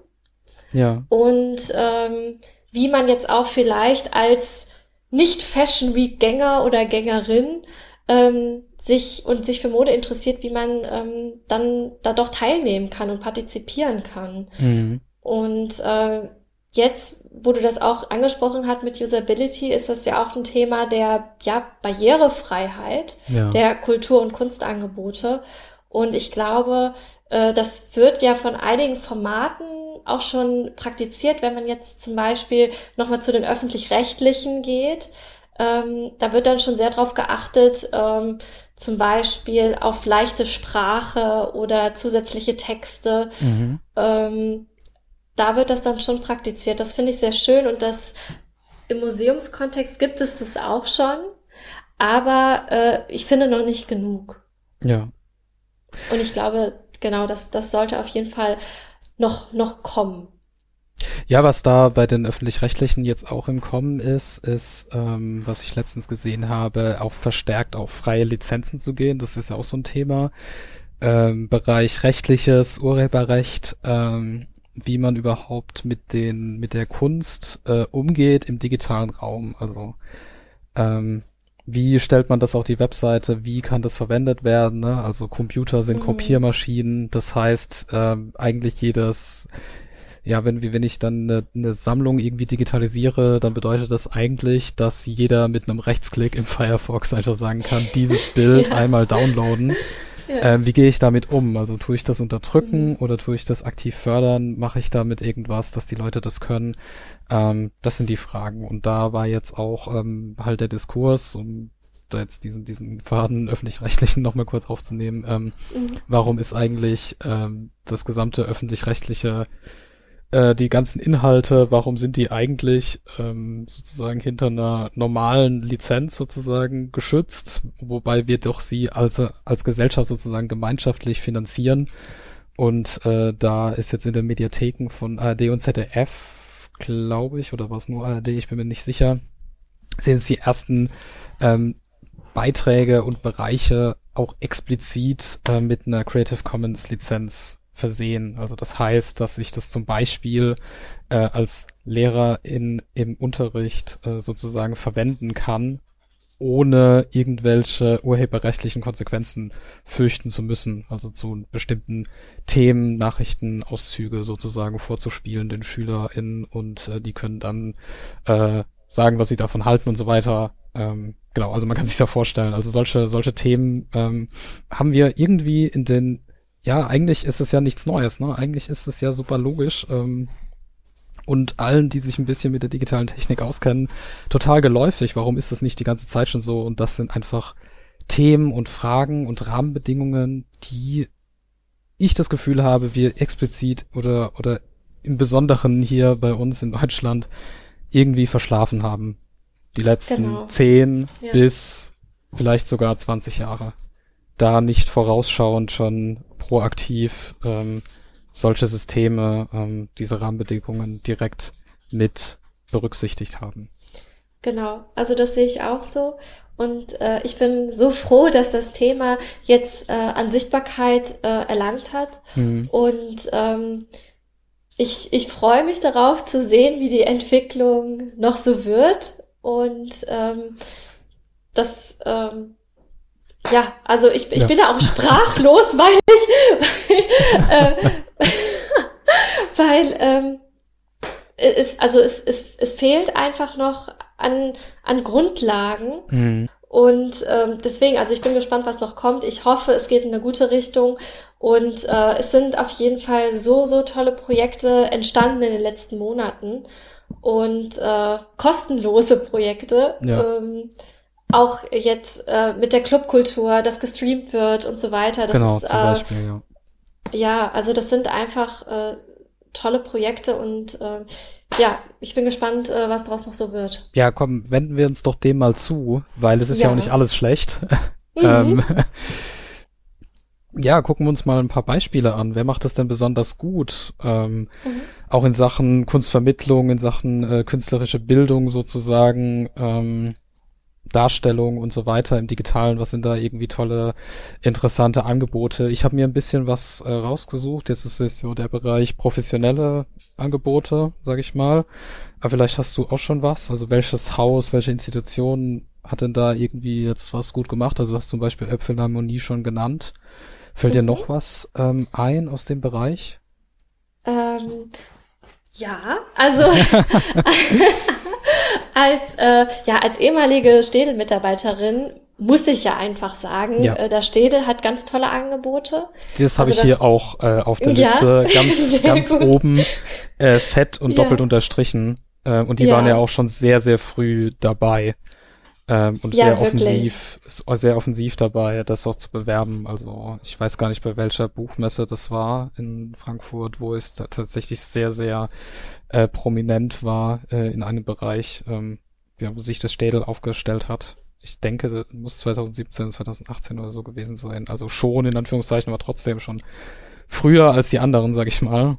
Ja. Und ähm, wie man jetzt auch vielleicht als nicht Fashion Week Gänger oder Gängerin ähm, sich und sich für Mode interessiert, wie man ähm, dann da doch teilnehmen kann und partizipieren kann. Mhm. Und äh, jetzt, wo du das auch angesprochen hast mit Usability, ist das ja auch ein Thema der ja, Barrierefreiheit ja. der Kultur- und Kunstangebote. Und ich glaube, äh, das wird ja von einigen Formaten auch schon praktiziert, wenn man jetzt zum Beispiel nochmal zu den öffentlich-rechtlichen geht. Ähm, da wird dann schon sehr darauf geachtet, ähm, zum Beispiel auf leichte Sprache oder zusätzliche Texte. Mhm. Ähm, da wird das dann schon praktiziert. Das finde ich sehr schön und das im Museumskontext gibt es das auch schon, aber äh, ich finde noch nicht genug. Ja. Und ich glaube, genau, das, das sollte auf jeden Fall noch, noch kommen. Ja, was da bei den öffentlich-rechtlichen jetzt auch im Kommen ist, ist, ähm, was ich letztens gesehen habe, auch verstärkt auf freie Lizenzen zu gehen. Das ist ja auch so ein Thema. Ähm, Bereich rechtliches, Urheberrecht, ähm, wie man überhaupt mit den, mit der Kunst äh, umgeht im digitalen Raum. Also ähm, wie stellt man das auf die Webseite? Wie kann das verwendet werden? Ne? Also Computer sind mhm. Kopiermaschinen. Das heißt, ähm, eigentlich jedes, ja, wenn, wenn ich dann eine, eine Sammlung irgendwie digitalisiere, dann bedeutet das eigentlich, dass jeder mit einem Rechtsklick im Firefox einfach sagen kann, <laughs> dieses Bild ja. einmal downloaden. Ja. Ähm, wie gehe ich damit um? Also tue ich das unterdrücken mhm. oder tue ich das aktiv fördern? Mache ich damit irgendwas, dass die Leute das können? Ähm, das sind die Fragen. Und da war jetzt auch ähm, halt der Diskurs, um da jetzt diesen, diesen Faden öffentlich-rechtlichen nochmal kurz aufzunehmen. Ähm, mhm. Warum ist eigentlich ähm, das gesamte öffentlich-rechtliche äh, die ganzen Inhalte, warum sind die eigentlich ähm, sozusagen hinter einer normalen Lizenz sozusagen geschützt, wobei wir doch sie als, als Gesellschaft sozusagen gemeinschaftlich finanzieren. Und äh, da ist jetzt in den Mediatheken von ARD und ZDF glaube ich, oder war es nur ARD, ich bin mir nicht sicher, sind es die ersten ähm, Beiträge und Bereiche auch explizit äh, mit einer Creative Commons Lizenz versehen. Also das heißt, dass ich das zum Beispiel äh, als Lehrer in, im Unterricht äh, sozusagen verwenden kann, ohne irgendwelche urheberrechtlichen Konsequenzen fürchten zu müssen. Also zu bestimmten Themen, Nachrichtenauszüge sozusagen vorzuspielen den SchülerInnen und äh, die können dann äh, sagen, was sie davon halten und so weiter. Ähm, genau, also man kann sich da vorstellen. Also solche, solche Themen ähm, haben wir irgendwie in den, ja, eigentlich ist es ja nichts Neues, ne? Eigentlich ist es ja super logisch. Ähm, und allen, die sich ein bisschen mit der digitalen Technik auskennen, total geläufig. Warum ist das nicht die ganze Zeit schon so? Und das sind einfach Themen und Fragen und Rahmenbedingungen, die ich das Gefühl habe, wir explizit oder, oder im Besonderen hier bei uns in Deutschland irgendwie verschlafen haben. Die letzten genau. zehn ja. bis vielleicht sogar 20 Jahre. Da nicht vorausschauend schon proaktiv ähm, solche Systeme ähm, diese Rahmenbedingungen direkt mit berücksichtigt haben. Genau, also das sehe ich auch so. Und äh, ich bin so froh, dass das Thema jetzt äh, an Sichtbarkeit äh, erlangt hat. Mhm. Und ähm, ich, ich freue mich darauf zu sehen, wie die Entwicklung noch so wird. Und ähm, das, ähm, ja, also ich, ich ja. bin da auch sprachlos, <laughs> weil ich, weil, äh, <laughs> weil ähm, es, also es, es, es fehlt einfach noch an, an Grundlagen. Mhm. Und ähm, deswegen, also ich bin gespannt, was noch kommt. Ich hoffe, es geht in eine gute Richtung. Und äh, es sind auf jeden Fall so, so tolle Projekte entstanden in den letzten Monaten. Und äh, kostenlose Projekte. Ja. Ähm, auch jetzt äh, mit der Clubkultur, das gestreamt wird und so weiter. Das genau, ist, zum äh, Beispiel, ja. Ja, also das sind einfach äh, tolle Projekte und äh, ja, ich bin gespannt, äh, was daraus noch so wird. Ja, komm, wenden wir uns doch dem mal zu, weil es ist ja, ja auch nicht alles schlecht. Mhm. <laughs> ähm, ja, gucken wir uns mal ein paar Beispiele an. Wer macht das denn besonders gut? Ähm, mhm. Auch in Sachen Kunstvermittlung, in Sachen äh, künstlerische Bildung sozusagen. Ähm, Darstellung und so weiter im Digitalen, was sind da irgendwie tolle, interessante Angebote. Ich habe mir ein bisschen was äh, rausgesucht. Jetzt ist es so der Bereich professionelle Angebote, sag ich mal. Aber vielleicht hast du auch schon was. Also welches Haus, welche Institution hat denn da irgendwie jetzt was gut gemacht? Also du hast zum Beispiel Äpfelharmonie schon genannt. Fällt mhm. dir noch was ähm, ein aus dem Bereich? Ähm, ja, also <laughs> <laughs> als äh, ja als ehemalige Städel-Mitarbeiterin muss ich ja einfach sagen, ja. äh, der Städel hat ganz tolle Angebote. Das habe also ich hier auch äh, auf der ja? Liste <laughs> ganz ganz oben äh, fett und ja. doppelt unterstrichen äh, und die waren ja auch schon sehr sehr früh dabei ähm, und sehr offensiv sehr offensiv dabei, das auch zu bewerben. Also ich weiß gar nicht bei welcher Buchmesse das war in Frankfurt, wo es tatsächlich sehr sehr äh, prominent war äh, in einem Bereich, ähm, ja, wo sich das Städel aufgestellt hat ich denke, das muss 2017, 2018 oder so gewesen sein. Also schon in Anführungszeichen, aber trotzdem schon früher als die anderen, sag ich mal.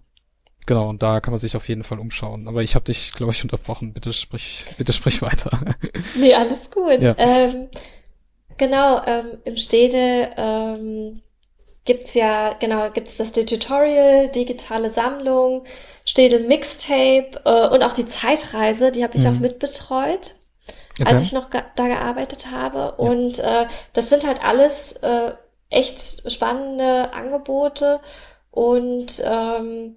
Genau, und da kann man sich auf jeden Fall umschauen. Aber ich habe dich, glaube ich, unterbrochen. Bitte sprich, bitte sprich weiter. Nee, alles gut. Ja. Ähm, genau, ähm, im Städel ähm, gibt's ja, genau, gibt's das Digitorial, digitale Sammlung, Städel Mixtape äh, und auch die Zeitreise, die habe ich mhm. auch mitbetreut okay. als ich noch da gearbeitet habe. Ja. Und äh, das sind halt alles äh, echt spannende Angebote. Und ähm,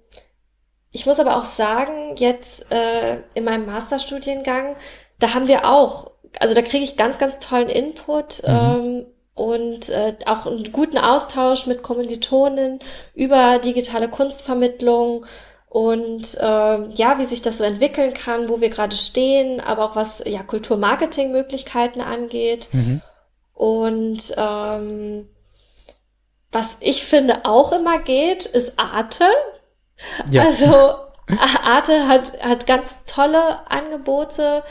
ich muss aber auch sagen, jetzt äh, in meinem Masterstudiengang, da haben wir auch, also da kriege ich ganz, ganz tollen Input. Mhm. Ähm, und äh, auch einen guten Austausch mit Kommilitonen über digitale Kunstvermittlung und ähm, ja, wie sich das so entwickeln kann, wo wir gerade stehen, aber auch was ja Kulturmarketing-Möglichkeiten angeht. Mhm. Und ähm, was ich finde auch immer geht, ist Arte. Ja. Also Arte hat, hat ganz tolle Angebote.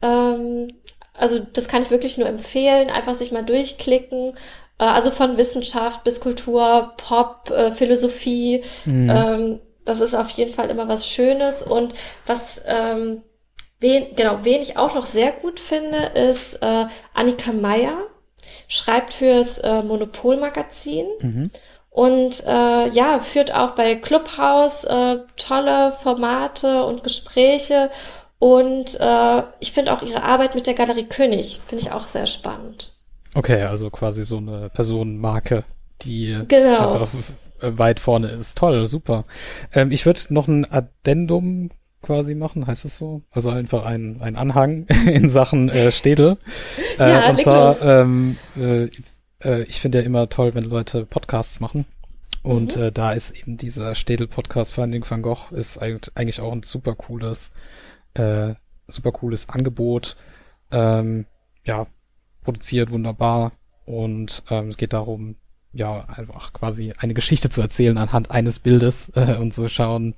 Ähm, also das kann ich wirklich nur empfehlen, einfach sich mal durchklicken. Äh, also von Wissenschaft bis Kultur, Pop, äh, Philosophie. Mhm. Ähm, das ist auf jeden Fall immer was Schönes und was ähm, wen, genau wen ich auch noch sehr gut finde ist äh, Annika Meyer schreibt fürs äh, Monopol Magazin mhm. und äh, ja führt auch bei Clubhouse äh, tolle Formate und Gespräche und äh, ich finde auch ihre Arbeit mit der Galerie König finde ich auch sehr spannend. Okay, also quasi so eine Personenmarke, die genau weit vorne ist. Toll, super. Ähm, ich würde noch ein Addendum quasi machen, heißt es so? Also einfach ein, ein Anhang <laughs> in Sachen äh, Städel. <laughs> Äh, ja, und zwar, ähm, äh, äh, ich finde ja immer toll, wenn Leute Podcasts machen. Und mhm. äh, da ist eben dieser Städel-Podcast Finding van Gogh ist eigentlich auch ein super cooles, äh, super cooles Angebot. Ähm, ja, produziert wunderbar. Und ähm, es geht darum, ja, einfach quasi eine Geschichte zu erzählen anhand eines Bildes <laughs> äh, und zu schauen,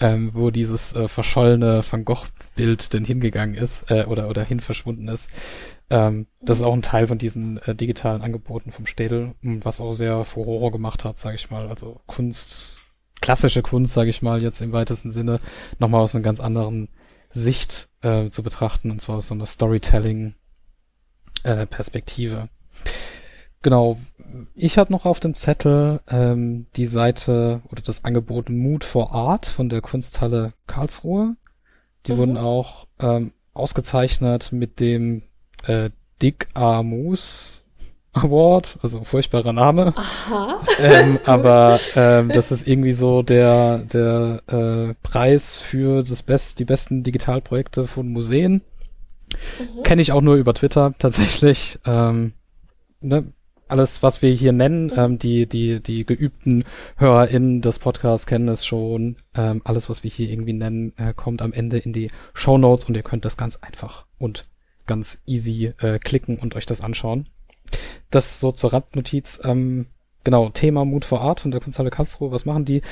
ähm, wo dieses äh, verschollene Van Gogh-Bild denn hingegangen ist äh, oder, oder hin verschwunden ist. Ähm, das ist auch ein Teil von diesen äh, digitalen Angeboten vom Städel, was auch sehr Furore gemacht hat, sage ich mal. Also Kunst, klassische Kunst, sage ich mal, jetzt im weitesten Sinne, nochmal aus einer ganz anderen Sicht äh, zu betrachten, und zwar aus so einer Storytelling-Perspektive. Äh, Genau. Ich habe noch auf dem Zettel ähm, die Seite oder das Angebot Mood for Art von der Kunsthalle Karlsruhe. Die mhm. wurden auch ähm, ausgezeichnet mit dem äh, Dick Amus Award, also furchtbarer Name. Aha. <laughs> Ähm, aber ähm, das ist irgendwie so der der äh, Preis für das Best, die besten Digitalprojekte von Museen. Mhm. Kenne ich auch nur über Twitter tatsächlich. Ähm, ne? alles, was wir hier nennen, ähm, die, die, die geübten HörerInnen des Podcasts kennen es schon. Ähm, alles, was wir hier irgendwie nennen, äh, kommt am Ende in die Show Notes und ihr könnt das ganz einfach und ganz easy äh, klicken und euch das anschauen. Das so zur Randnotiz. Ähm, genau, Thema Mut vor Art von der Kunsthalle Karlsruhe. Was machen die?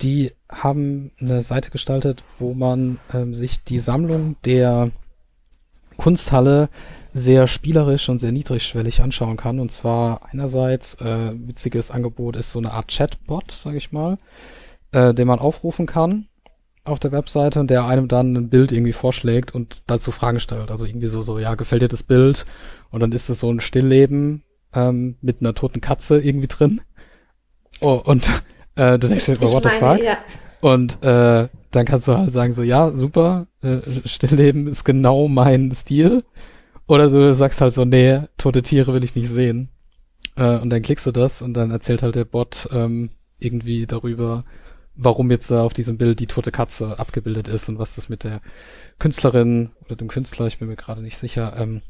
Die haben eine Seite gestaltet, wo man ähm, sich die Sammlung der Kunsthalle sehr spielerisch und sehr niedrigschwellig anschauen kann. Und zwar einerseits, äh, witziges Angebot ist so eine Art Chatbot, sage ich mal, äh, den man aufrufen kann auf der Webseite und der einem dann ein Bild irgendwie vorschlägt und dazu Fragen stellt. Also irgendwie so, so, ja, gefällt dir das Bild? Und dann ist es so ein Stillleben ähm, mit einer toten Katze irgendwie drin. Oh, und äh, du denkst dir, what the fuck? Ja. Und äh, dann kannst du halt sagen so, ja, super, äh, Stillleben ist genau mein Stil. Oder du sagst halt so, nee, tote Tiere will ich nicht sehen. Äh, und dann klickst du das und dann erzählt halt der Bot ähm, irgendwie darüber, warum jetzt da auf diesem Bild die tote Katze abgebildet ist und was das mit der Künstlerin oder dem Künstler, ich bin mir gerade nicht sicher, ähm,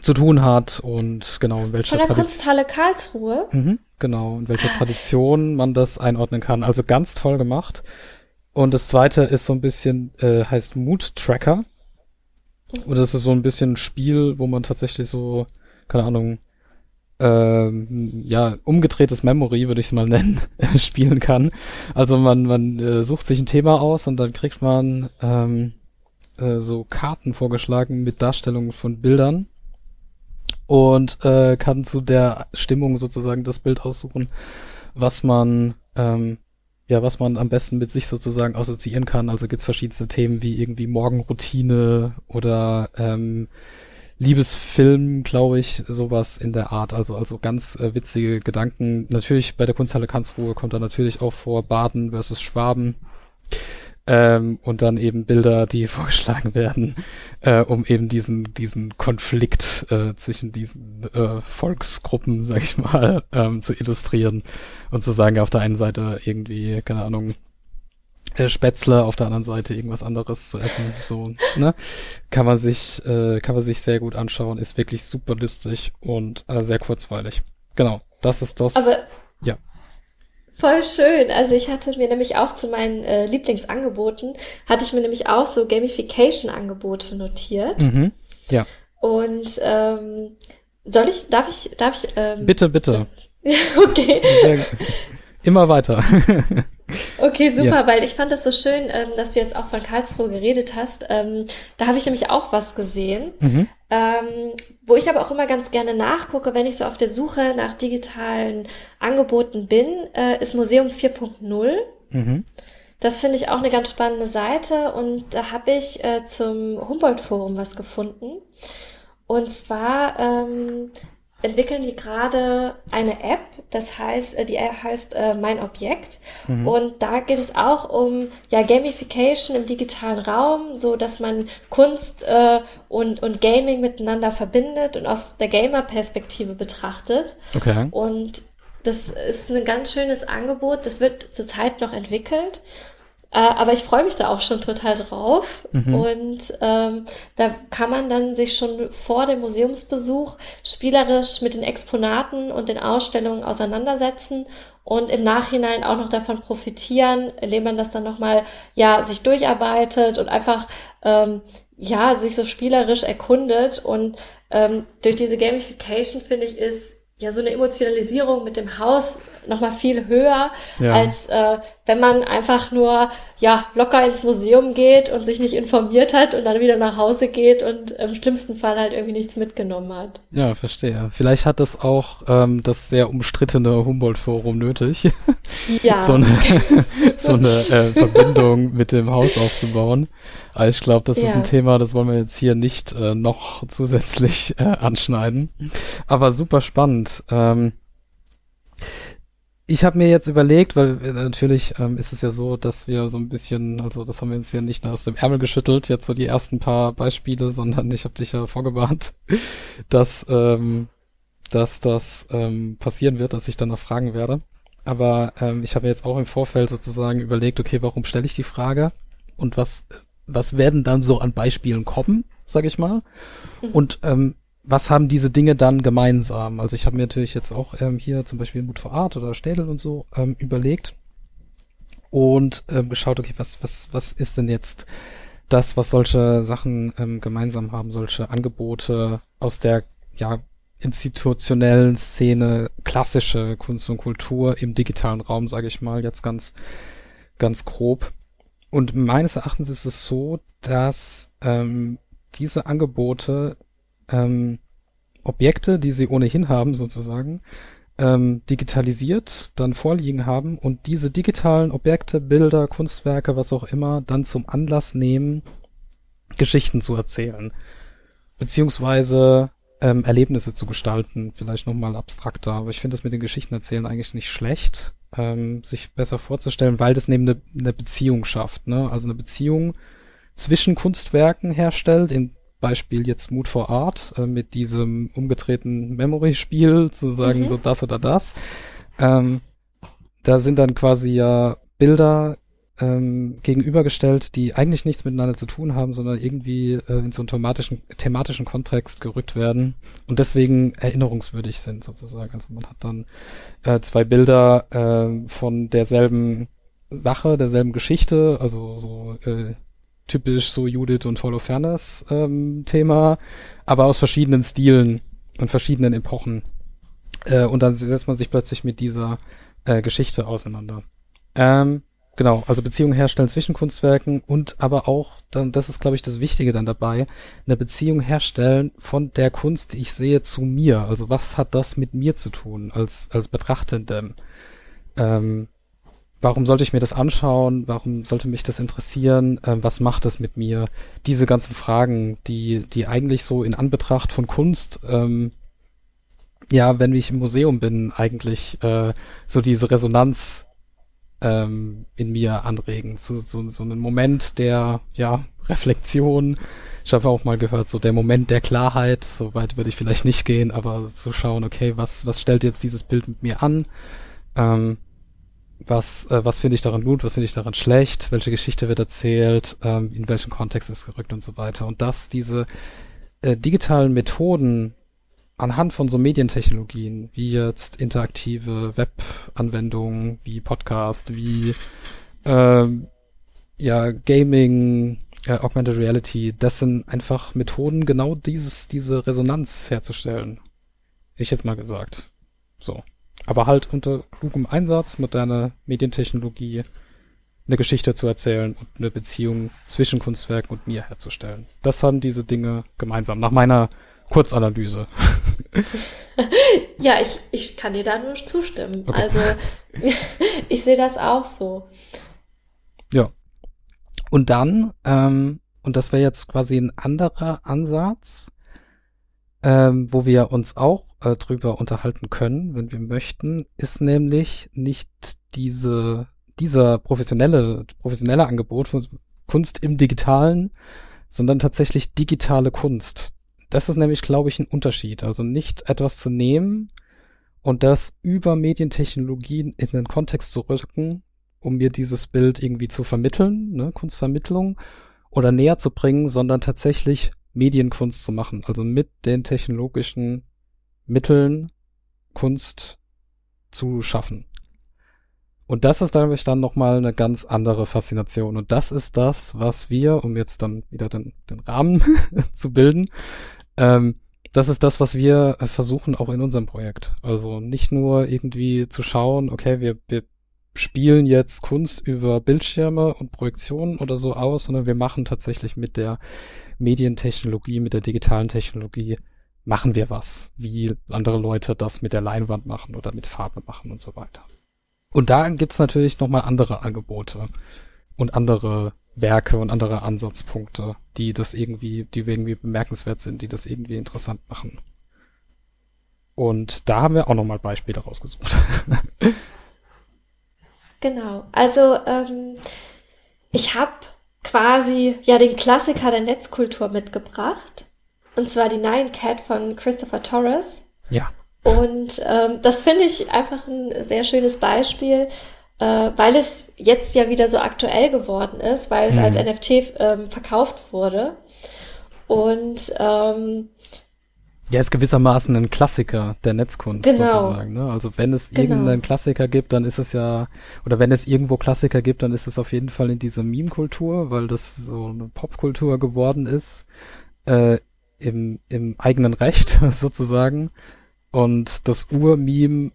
zu tun hat und genau in welcher Von der Kunsthalle Karlsruhe. Mhm, genau, in welcher Tradition man das einordnen kann. Also ganz toll gemacht. Und das zweite ist so ein bisschen, äh, heißt Mood Tracker. Und das ist so ein bisschen ein Spiel, wo man tatsächlich so, keine Ahnung, ähm, ja, umgedrehtes Memory, würde ich es mal nennen, <laughs> spielen kann. Also man, man äh, sucht sich ein Thema aus und dann kriegt man ähm, äh, so Karten vorgeschlagen mit Darstellungen von Bildern und äh, kann zu der Stimmung sozusagen das Bild aussuchen, was man ähm, ja, was man am besten mit sich sozusagen assoziieren kann. Also gibt's verschiedenste Themen wie irgendwie Morgenroutine oder ähm, Liebesfilm, glaube ich, sowas in der Art. Also also ganz äh, witzige Gedanken. Natürlich bei der Kunsthalle Karlsruhe kommt da natürlich auch vor Baden versus Schwaben. Ähm, und dann eben Bilder, die <laughs> vorgeschlagen werden, äh, um eben diesen diesen Konflikt äh, zwischen diesen äh, Volksgruppen, <laughs> sag ich mal, ähm, zu illustrieren und zu sagen, auf der einen Seite irgendwie, keine Ahnung, äh, Spätzle, auf der anderen Seite irgendwas anderes zu essen, so, ne? Kann man sich, äh, kann man sich sehr gut anschauen, ist wirklich super lustig und äh, sehr kurzweilig. Genau, das ist das. Aber ja. Voll schön. Also ich hatte mir nämlich auch zu meinen äh, Lieblingsangeboten, hatte ich mir nämlich auch so Gamification-Angebote notiert. Mhm. Ja. Und ähm, soll ich, darf ich, darf ich? Ähm, bitte, bitte. <laughs> okay. Immer weiter. <laughs> okay, super, ja. weil ich fand das so schön, ähm, dass du jetzt auch von Karlsruhe geredet hast. Ähm, da habe ich nämlich auch was gesehen, mhm. ähm, wo ich aber auch immer ganz gerne nachgucke, wenn ich so auf der Suche nach digitalen Angeboten bin, äh, ist Museum 4.0. Mhm. Das finde ich auch eine ganz spannende Seite und da habe ich äh, zum Humboldt-Forum was gefunden. Und zwar ähm, entwickeln die gerade eine App, das heißt, äh, die App heißt äh, Mein Objekt. Mhm. Und da geht es auch um ja Gamification im digitalen Raum, so dass man Kunst äh, und, und Gaming miteinander verbindet und aus der Gamer-Perspektive betrachtet. Okay. Und das ist ein ganz schönes Angebot. Das wird zurzeit noch entwickelt. Äh, aber ich freue mich da auch schon total drauf. Mhm. Und ähm, da kann man dann sich schon vor dem Museumsbesuch spielerisch mit den Exponaten und den Ausstellungen auseinandersetzen und im Nachhinein auch noch davon profitieren, indem man das dann nochmal, ja, sich durcharbeitet und einfach, ähm, ja, sich so spielerisch erkundet. Und ähm, durch diese Gamification, finde ich, ist ja so eine Emotionalisierung mit dem Haus noch mal viel höher, ja. als äh, wenn man einfach nur ja locker ins Museum geht und sich nicht informiert hat und dann wieder nach Hause geht und im schlimmsten Fall halt irgendwie nichts mitgenommen hat. Ja, verstehe. Vielleicht hat das auch ähm, das sehr umstrittene Humboldt-Forum nötig, ja. <laughs> so eine, <laughs> so eine äh, Verbindung mit dem Haus aufzubauen. Aber ich glaube, das ja. ist ein Thema, das wollen wir jetzt hier nicht äh, noch zusätzlich äh, anschneiden. Aber super spannend. Ähm, ich habe mir jetzt überlegt, weil äh, natürlich ähm, ist es ja so, dass wir so ein bisschen, also das haben wir uns ja nicht aus dem Ärmel geschüttelt, jetzt so die ersten paar Beispiele, sondern ich habe dich ja vorgewarnt, <laughs> dass, ähm, dass das ähm, passieren wird, dass ich dann noch fragen werde. Aber ähm, ich habe jetzt auch im Vorfeld sozusagen überlegt, okay, warum stelle ich die Frage und was, was werden dann so an Beispielen kommen, sag ich mal. Mhm. Und ähm, was haben diese Dinge dann gemeinsam? Also ich habe mir natürlich jetzt auch ähm, hier zum Beispiel Mut vor Art oder Städel und so ähm, überlegt und ähm, geschaut, okay, was, was, was ist denn jetzt das, was solche Sachen ähm, gemeinsam haben, solche Angebote aus der ja, institutionellen Szene, klassische Kunst und Kultur im digitalen Raum, sage ich mal, jetzt ganz, ganz grob. Und meines Erachtens ist es so, dass ähm, diese Angebote ähm, Objekte, die sie ohnehin haben sozusagen, ähm, digitalisiert dann vorliegen haben und diese digitalen Objekte, Bilder, Kunstwerke, was auch immer, dann zum Anlass nehmen, Geschichten zu erzählen. Beziehungsweise ähm, Erlebnisse zu gestalten, vielleicht nochmal abstrakter, aber ich finde das mit den Geschichten erzählen eigentlich nicht schlecht. ähm, sich besser vorzustellen, weil das neben eine, eine Beziehung schafft, ne? Also eine Beziehung zwischen Kunstwerken herstellt, im Beispiel jetzt Mood for Art äh, mit diesem umgedrehten Memory-Spiel, zu sagen mhm. so das oder das. Ähm, da sind dann quasi ja Bilder ähm, gegenübergestellt, die eigentlich nichts miteinander zu tun haben, sondern irgendwie äh, in so einen thematischen, thematischen Kontext gerückt werden und deswegen erinnerungswürdig sind sozusagen. Also man hat dann äh, zwei Bilder äh, von derselben Sache, derselben Geschichte, also so äh, typisch so Judith und Holofernes ähm, Thema, aber aus verschiedenen Stilen und verschiedenen Epochen. Äh, und dann setzt man sich plötzlich mit dieser äh, Geschichte auseinander. Ähm, Genau, also Beziehungen herstellen zwischen Kunstwerken und aber auch, dann, das ist glaube ich das Wichtige dann dabei, eine Beziehung herstellen von der Kunst, die ich sehe, zu mir. Also was hat das mit mir zu tun als, als Betrachtendem? Ähm, warum sollte ich mir das anschauen? Warum sollte mich das interessieren? Ähm, was macht das mit mir? Diese ganzen Fragen, die, die eigentlich so in Anbetracht von Kunst, ähm, ja, wenn ich im Museum bin, eigentlich äh, so diese Resonanz ähm, in mir anregen. So, so, so einen Moment der, ja, Reflexion. Ich habe auch mal gehört, so der Moment der Klarheit, so weit würde ich vielleicht nicht gehen, aber zu schauen, okay, was, was stellt jetzt dieses Bild mit mir an? Ähm, was, äh, was finde ich daran gut, was finde ich daran schlecht, welche Geschichte wird erzählt, ähm, in welchem Kontext ist gerückt und so weiter. Und dass diese äh, digitalen Methoden anhand von so Medientechnologien, wie jetzt interaktive Web-Anwendungen, wie Podcast, wie äh, ja, Gaming, äh, Augmented Reality, das sind einfach Methoden, genau dieses, diese Resonanz herzustellen. Ich jetzt mal gesagt. So. Aber halt unter klugem Einsatz, moderne Medientechnologie, eine Geschichte zu erzählen und eine Beziehung zwischen Kunstwerken und mir herzustellen. Das haben diese Dinge gemeinsam, nach meiner Kurzanalyse. <laughs> ja, ich, ich kann dir da nur zustimmen. Okay. Also <laughs> ich sehe das auch so. Ja. Und dann, ähm, und das wäre jetzt quasi ein anderer Ansatz, ähm, wo wir uns auch äh, drüber unterhalten können, wenn wir möchten, ist nämlich nicht diese, dieser professionelle, professionelle Angebot von Kunst im Digitalen, sondern tatsächlich digitale Kunst. Das ist nämlich, glaube ich, ein Unterschied. Also nicht etwas zu nehmen und das über Medientechnologien in den Kontext zu rücken, um mir dieses Bild irgendwie zu vermitteln, ne, Kunstvermittlung, oder näher zu bringen, sondern tatsächlich Medienkunst zu machen. Also mit den technologischen Mitteln Kunst zu schaffen. Und das ist dadurch dann nochmal eine ganz andere Faszination. Und das ist das, was wir, um jetzt dann wieder den, den Rahmen <laughs> zu bilden, ähm, das ist das, was wir versuchen auch in unserem Projekt. Also nicht nur irgendwie zu schauen, okay, wir, wir spielen jetzt Kunst über Bildschirme und Projektionen oder so aus, sondern wir machen tatsächlich mit der Medientechnologie, mit der digitalen Technologie, machen wir was, wie andere Leute das mit der Leinwand machen oder mit Farbe machen und so weiter. Und da gibt's natürlich nochmal andere Angebote und andere Werke und andere Ansatzpunkte, die das irgendwie, die irgendwie bemerkenswert sind, die das irgendwie interessant machen. Und da haben wir auch nochmal Beispiele rausgesucht. <laughs> genau. Also ähm, ich habe quasi ja den Klassiker der Netzkultur mitgebracht. Und zwar die Nine Cat von Christopher Torres. Ja. Und ähm, das finde ich einfach ein sehr schönes Beispiel, äh, weil es jetzt ja wieder so aktuell geworden ist, weil es mhm. als NFT ähm, verkauft wurde. Und ähm, ja, ist gewissermaßen ein Klassiker der Netzkunst genau. sozusagen. Ne? Also wenn es genau. irgendeinen Klassiker gibt, dann ist es ja, oder wenn es irgendwo Klassiker gibt, dann ist es auf jeden Fall in dieser Meme-Kultur, weil das so eine Popkultur geworden ist, äh, im, im eigenen Recht <laughs> sozusagen. Und das Ur-Meme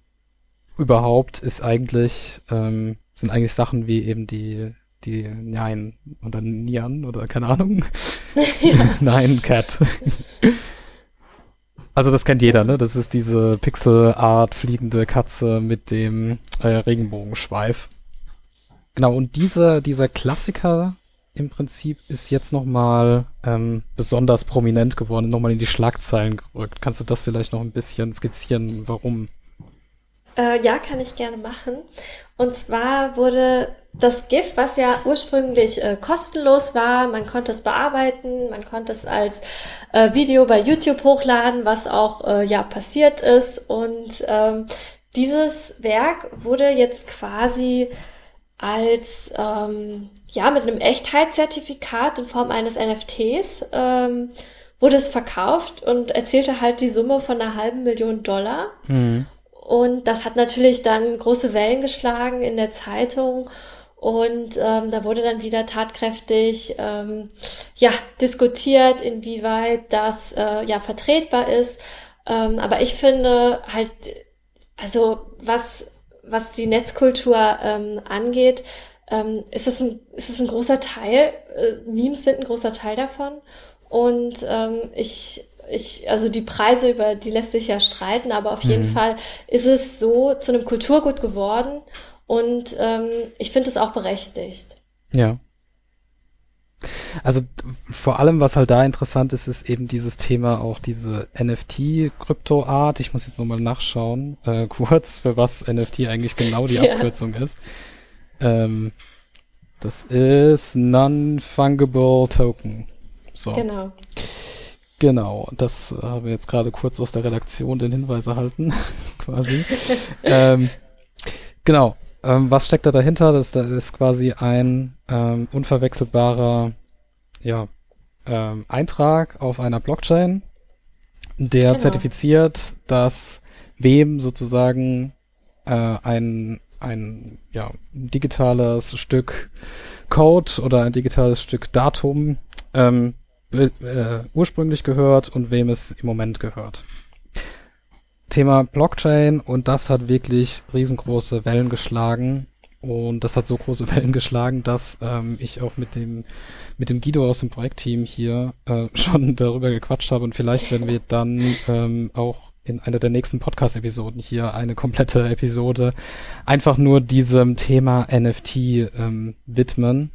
überhaupt ist eigentlich, ähm, sind eigentlich Sachen wie eben die, die Nein oder Nian oder keine Ahnung. <laughs> <laughs> Nein, Cat. Also das kennt jeder, ne? Das ist diese Pixel-Art fliegende Katze mit dem äh, Regenbogenschweif. Genau, und dieser, dieser Klassiker im Prinzip ist jetzt nochmal ähm, besonders prominent geworden, nochmal in die Schlagzeilen gerückt. Kannst du das vielleicht noch ein bisschen skizzieren, warum? Äh, ja, kann ich gerne machen. Und zwar wurde das GIF, was ja ursprünglich äh, kostenlos war, man konnte es bearbeiten, man konnte es als äh, Video bei YouTube hochladen, was auch äh, ja passiert ist. Und ähm, dieses Werk wurde jetzt quasi als ähm, ja mit einem Echtheitszertifikat in Form eines NFTs ähm, wurde es verkauft und erzielte halt die Summe von einer halben Million Dollar. Mhm. Und das hat natürlich dann große Wellen geschlagen in der Zeitung. Und ähm, da wurde dann wieder tatkräftig ähm, ja, diskutiert, inwieweit das äh, ja vertretbar ist. Ähm, aber ich finde halt, also was, was die Netzkultur ähm, angeht, ähm, ist, es ein, ist es ein großer Teil, äh, Memes sind ein großer Teil davon. Und ähm, ich, ich, also die Preise, über die lässt sich ja streiten, aber auf jeden mhm. Fall ist es so zu einem Kulturgut geworden und ähm, ich finde es auch berechtigt. Ja. Also vor allem, was halt da interessant ist, ist eben dieses Thema auch diese NFT-Krypto-Art. Ich muss jetzt nochmal nachschauen, äh, <laughs> kurz, für was NFT eigentlich genau die ja. Abkürzung ist. Ähm, das ist Non-Fungible Token. So. Genau. Genau, das äh, haben wir jetzt gerade kurz aus der Redaktion den Hinweis erhalten, <laughs> quasi. ähm, genau, ähm, was steckt da dahinter? Das, das ist quasi ein ähm, unverwechselbarer ja, ähm, Eintrag auf einer Blockchain, der genau. zertifiziert, dass wem sozusagen äh, ein, ein ja, digitales Stück Code oder ein digitales Stück Datum ähm, äh, ursprünglich gehört und wem es im Moment gehört. Thema Blockchain und das hat wirklich riesengroße Wellen geschlagen und das hat so große <laughs> Wellen geschlagen, dass ähm, ich auch mit dem mit dem Guido aus dem Projektteam hier äh, <laughs> schon darüber gequatscht habe und vielleicht werden wir dann ähm, auch in einer der nächsten Podcast-Episoden hier eine komplette Episode einfach nur diesem Thema NFT ähm, widmen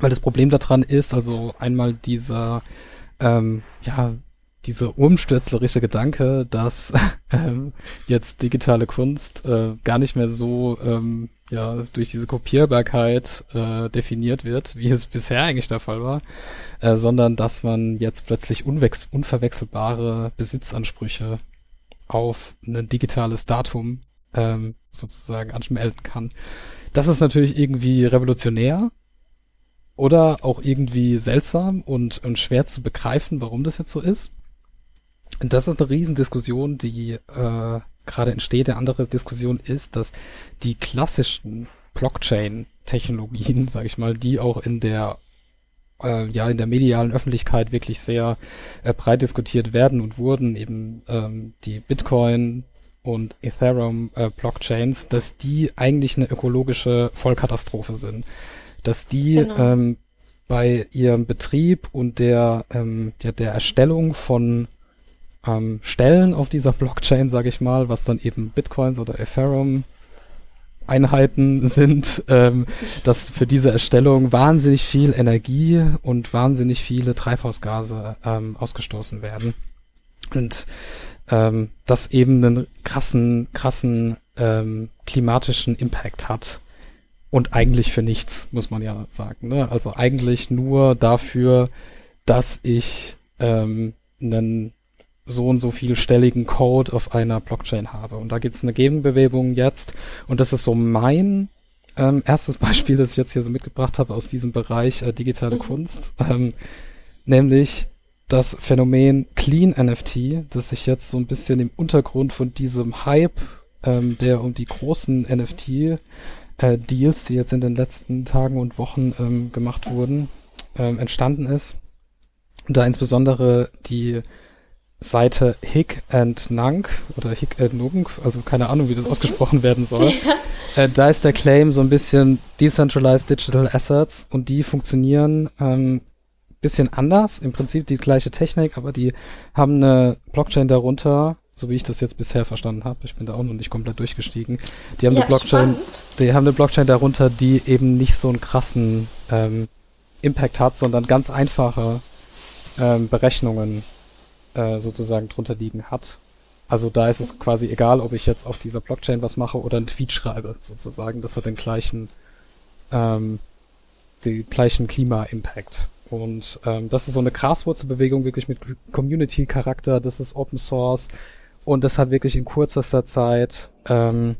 weil das Problem daran ist, also einmal dieser, ähm, ja, dieser umstürzlerische Gedanke, dass <laughs> ähm, jetzt digitale Kunst äh, gar nicht mehr so ähm, ja durch diese Kopierbarkeit äh, definiert wird, wie es bisher eigentlich der Fall war, äh, sondern dass man jetzt plötzlich unverwechselbare Besitzansprüche auf ein digitales Datum ähm, sozusagen anmelden kann. Das ist natürlich irgendwie revolutionär, oder auch irgendwie seltsam und, und schwer zu begreifen, warum das jetzt so ist. Und das ist eine Riesendiskussion, die äh, gerade entsteht. Eine andere Diskussion ist, dass die klassischen Blockchain-Technologien, <laughs> sage ich mal, die auch in der äh, ja in der medialen Öffentlichkeit wirklich sehr äh, breit diskutiert werden und wurden, eben ähm, die Bitcoin und Ethereum äh, Blockchains, dass die eigentlich eine ökologische Vollkatastrophe sind dass die genau. ähm, bei ihrem Betrieb und der, ähm, der, der Erstellung von ähm, Stellen auf dieser <laughs> Blockchain, sage ich mal, was dann eben Bitcoins oder Ethereum Einheiten sind, ähm, dass für diese Erstellung wahnsinnig viel Energie und wahnsinnig viele Treibhausgase ähm, ausgestoßen werden. Und ähm, das eben einen krassen, krassen ähm, klimatischen Impact hat. Und eigentlich für nichts, muss man ja sagen. Ne? Also eigentlich nur dafür, dass ich ähm, einen so und so vielstelligen Code auf einer Blockchain habe. Und da gibt es eine Gegenbewegung jetzt. Und das ist so mein ähm, erstes <laughs> Beispiel, das ich jetzt hier so mitgebracht habe aus diesem Bereich äh, digitale mhm. Kunst. Ähm, nämlich das Phänomen Clean NFT, das sich jetzt so ein bisschen im Untergrund von diesem Hype, ähm, der um die großen NFT äh, Deals, die jetzt in den letzten Tagen und Wochen ähm, gemacht wurden, ähm, entstanden ist. Und da insbesondere die Seite Hick and Nunk oder Hick and Nunk, also keine Ahnung, wie das ausgesprochen werden soll. Ja. <laughs> Äh, da ist der Claim so ein bisschen Decentralized Digital Assets und die funktionieren ähm, bisschen anders, im Prinzip die gleiche Technik, aber die haben eine Blockchain darunter, so wie ich das jetzt bisher verstanden habe. Ich bin da auch noch nicht komplett durchgestiegen. Die haben ja, eine Blockchain, spannend. die haben eine Blockchain darunter, die eben nicht so einen krassen ähm, Impact hat, sondern ganz einfache ähm, Berechnungen äh, sozusagen drunter liegen hat. Also da ist es quasi egal, ob ich jetzt auf dieser Blockchain was mache oder einen Tweet schreibe, sozusagen. Das hat den gleichen, ähm, den gleichen Klima-Impact. Und ähm, das ist so eine Graswurzelbewegung wirklich mit Community-Charakter, das ist Open Source und das hat wirklich in kürzester Zeit ähm,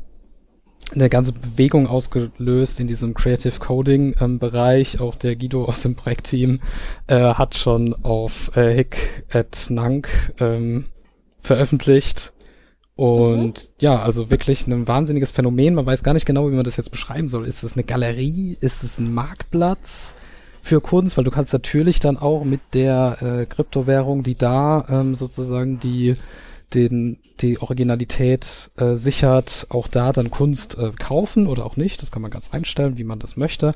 eine ganze Bewegung ausgelöst in diesem Creative Coding ähm, Bereich. Auch der Guido aus dem Projektteam äh, hat schon auf äh, Hick at Nank ähm, veröffentlicht. Und mhm. ja, also wirklich ein wahnsinniges Phänomen. Man weiß gar nicht genau, wie man das jetzt beschreiben soll. Ist es eine Galerie? Ist es ein Marktplatz für Kunst? Weil du kannst natürlich dann auch mit der äh, Kryptowährung, die da ähm, sozusagen die den die Originalität äh, sichert, auch da dann Kunst äh, kaufen oder auch nicht. Das kann man ganz einstellen, wie man das möchte.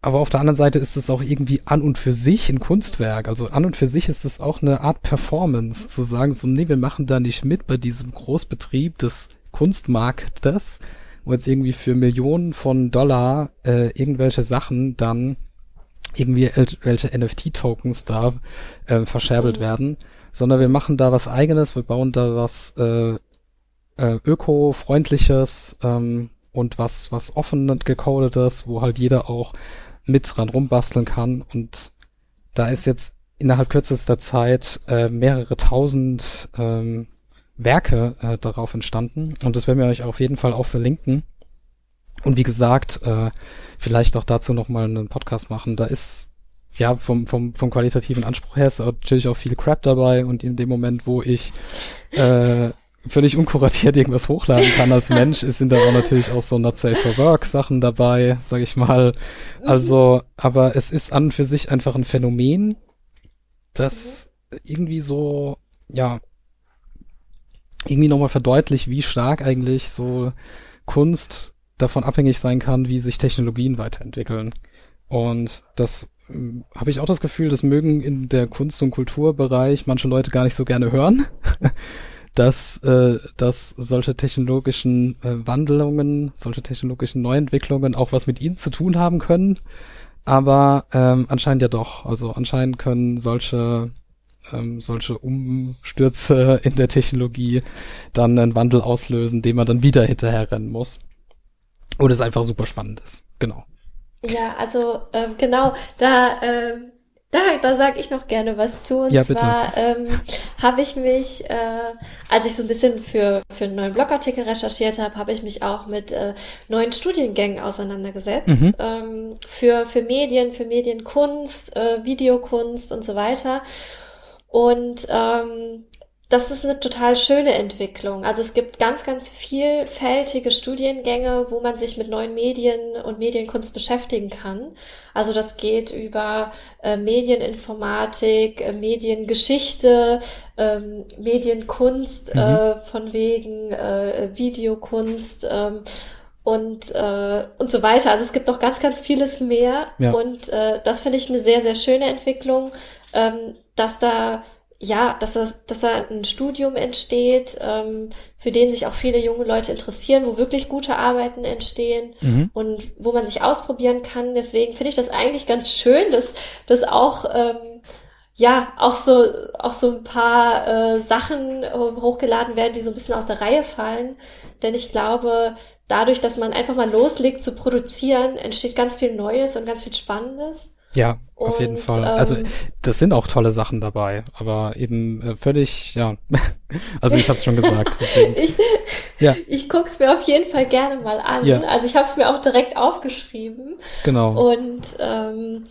Aber auf der anderen Seite ist es auch irgendwie an und für sich ein Kunstwerk. Also an und für sich ist es auch eine Art Performance, zu sagen, so, nee, wir machen da nicht mit bei diesem Großbetrieb des Kunstmarktes, wo jetzt irgendwie für Millionen von Dollar äh, irgendwelche Sachen dann irgendwie welche NFT-Tokens da äh, verscherbelt mhm. werden, sondern wir machen da was eigenes, wir bauen da was äh, äh, öko-freundliches ähm, und was, was offen gecodetes, wo halt jeder auch mit dran rumbasteln kann. Und da ist jetzt innerhalb kürzester Zeit äh, mehrere tausend ähm, Werke äh, darauf entstanden. Und das werden wir euch auf jeden Fall auch verlinken. Und wie gesagt, äh, vielleicht auch dazu nochmal einen Podcast machen. Da ist ja vom, vom, vom qualitativen Anspruch her ist natürlich auch viel Crap dabei und in dem Moment, wo ich äh, völlig unkuratiert irgendwas hochladen kann als Mensch, sind da auch natürlich auch so Not Safe for Work Sachen dabei, sag ich mal. Also, aber es ist an und für sich einfach ein Phänomen, das irgendwie so, ja, irgendwie nochmal verdeutlicht, wie stark eigentlich so Kunst davon abhängig sein kann, wie sich Technologien weiterentwickeln. Und das habe ich auch das Gefühl, das mögen in der Kunst- und Kulturbereich manche Leute gar nicht so gerne hören. <laughs> dass, äh, dass solche technologischen äh, Wandlungen, solche technologischen Neuentwicklungen auch was mit ihnen zu tun haben können. Aber ähm, anscheinend ja doch. Also anscheinend können solche ähm, solche Umstürze <laughs> in der Technologie dann einen Wandel auslösen, dem man dann wieder hinterher rennen muss. Und es einfach super spannend ist. Genau. Ja, also ähm, genau, da ähm, da, da sage ich noch gerne was zu. Und ja, zwar ähm, habe ich mich, äh, als ich so ein bisschen für, für einen neuen Blogartikel recherchiert habe, habe ich mich auch mit äh, neuen Studiengängen auseinandergesetzt. Mhm. Ähm, für, für Medien, für Medienkunst, äh, Videokunst und so weiter. Und ähm, das ist eine total schöne Entwicklung. Also es gibt ganz, ganz vielfältige Studiengänge, wo man sich mit neuen Medien und Medienkunst beschäftigen kann. Also das geht über äh, Medieninformatik, äh, Mediengeschichte, ähm, Medienkunst, mhm. äh, von wegen äh, Videokunst ähm, und, äh, und so weiter. Also es gibt noch ganz, ganz vieles mehr. Ja. Und äh, das finde ich eine sehr, sehr schöne Entwicklung, ähm, dass da ja, dass, das, dass da ein Studium entsteht, ähm, für den sich auch viele junge Leute interessieren, wo wirklich gute Arbeiten entstehen mhm. und wo man sich ausprobieren kann. Deswegen finde ich das eigentlich ganz schön, dass, dass auch ähm, ja auch so auch so ein paar äh, Sachen äh, hochgeladen werden, die so ein bisschen aus der Reihe fallen. Denn ich glaube, dadurch, dass man einfach mal loslegt zu produzieren, entsteht ganz viel Neues und ganz viel Spannendes. Ja, auf und, jeden Fall. Also, ähm, also das sind auch tolle Sachen dabei, aber eben äh, völlig, ja. <laughs> also ich habe es schon gesagt. <laughs> ich ja. ich gucke es mir auf jeden Fall gerne mal an. Ja. Also ich habe es mir auch direkt aufgeschrieben. Genau. Und ähm,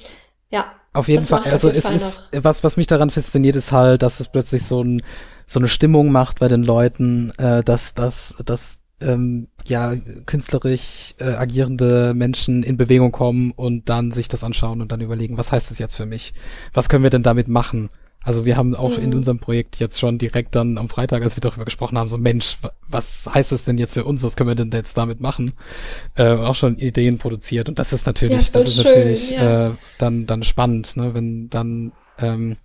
ja. Auf jeden Fall. Also jeden es Fall ist noch. was, was mich daran fasziniert, ist halt, dass es plötzlich so ein so eine Stimmung macht bei den Leuten, äh, dass, dass, dass ähm, ja, künstlerisch äh, agierende Menschen in Bewegung kommen und dann sich das anschauen und dann überlegen, was heißt das jetzt für mich? Was können wir denn damit machen? Also wir haben auch mhm. in unserem Projekt jetzt schon direkt dann am Freitag, als wir darüber gesprochen haben, so Mensch, was heißt das denn jetzt für uns? Was können wir denn jetzt damit machen? Äh, auch schon Ideen produziert und das ist natürlich, ja, das ist schön, natürlich ja. äh, dann dann spannend, ne, wenn dann ähm,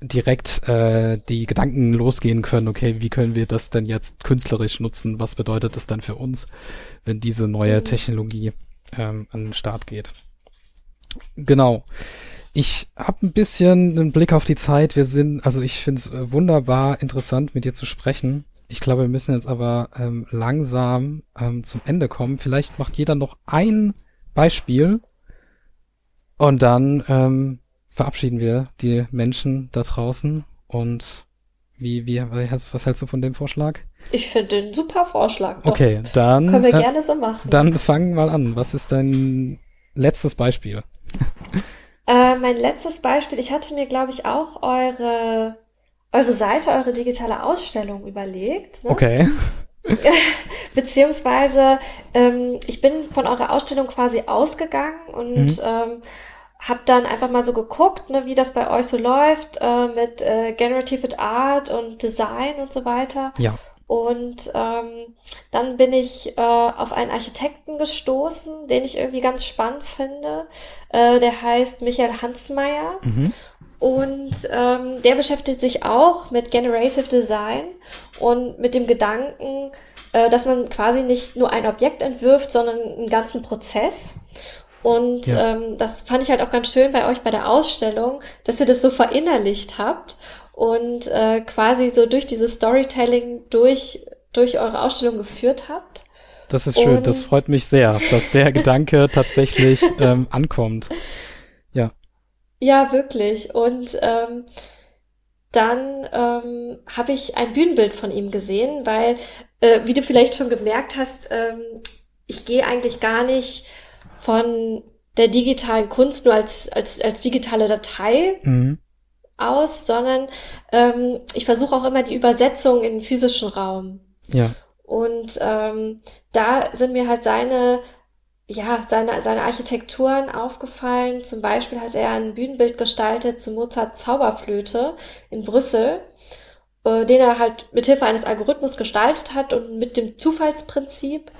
direkt äh, die Gedanken losgehen können, okay, wie können wir das denn jetzt künstlerisch nutzen? Was bedeutet das dann für uns, wenn diese neue mhm. Technologie ähm, an den Start geht? Genau. ich habe ein bisschen einen Blick auf die Zeit. Wir sind, also ich finde es äh, wunderbar interessant, mit dir zu sprechen. Ich glaube, wir müssen jetzt aber ähm, langsam ähm, zum Ende kommen. Vielleicht macht jeder noch ein Beispiel und dann ähm, verabschieden wir die Menschen da draußen. Und wie, wie, was hältst du von dem Vorschlag? Ich finde den super Vorschlag. Doch. Okay, dann. Können wir äh, gerne so machen. Dann fang mal an. Was ist dein letztes Beispiel? <laughs> Äh, mein letztes Beispiel, ich hatte mir, glaube ich, auch eure, eure Seite, eure digitale Ausstellung überlegt. Ne? Okay. <laughs> <laughs> Beziehungsweise, ähm, ich bin von eurer Ausstellung quasi ausgegangen und mhm. ähm, habe dann einfach mal so geguckt, ne, wie das bei euch so läuft äh, mit äh, Generative Art und Design und so weiter. Ja. Und ähm, dann bin ich äh, auf einen Architekten gestoßen, den ich irgendwie ganz spannend finde. Äh, der heißt Michael Hansmeier. Mhm. Und ähm, der beschäftigt sich auch mit Generative Design und mit dem Gedanken, äh, dass man quasi nicht nur ein Objekt entwirft, sondern einen ganzen Prozess. Und ja. ähm, das fand ich halt auch ganz schön bei euch bei der Ausstellung, dass ihr das so verinnerlicht habt und äh, quasi so durch dieses Storytelling durch, durch eure Ausstellung geführt habt. Das ist schön, und das freut mich sehr, dass der Gedanke <laughs> tatsächlich ähm, ankommt. Ja. Ja, wirklich. Und ähm, dann ähm, habe ich ein Bühnenbild von ihm gesehen, weil, äh, wie du vielleicht schon gemerkt hast, ähm, ich gehe eigentlich gar nicht von der digitalen Kunst nur als, als, als digitale Datei mhm aus, sondern ähm, ich versuche auch immer die Übersetzung in den physischen Raum. Ja. Und ähm, da sind mir halt seine, ja, seine, seine Architekturen aufgefallen. Zum Beispiel hat er ein Bühnenbild gestaltet zu Mozarts Zauberflöte in Brüssel, äh, den er halt mit Hilfe eines Algorithmus gestaltet hat und mit dem Zufallsprinzip.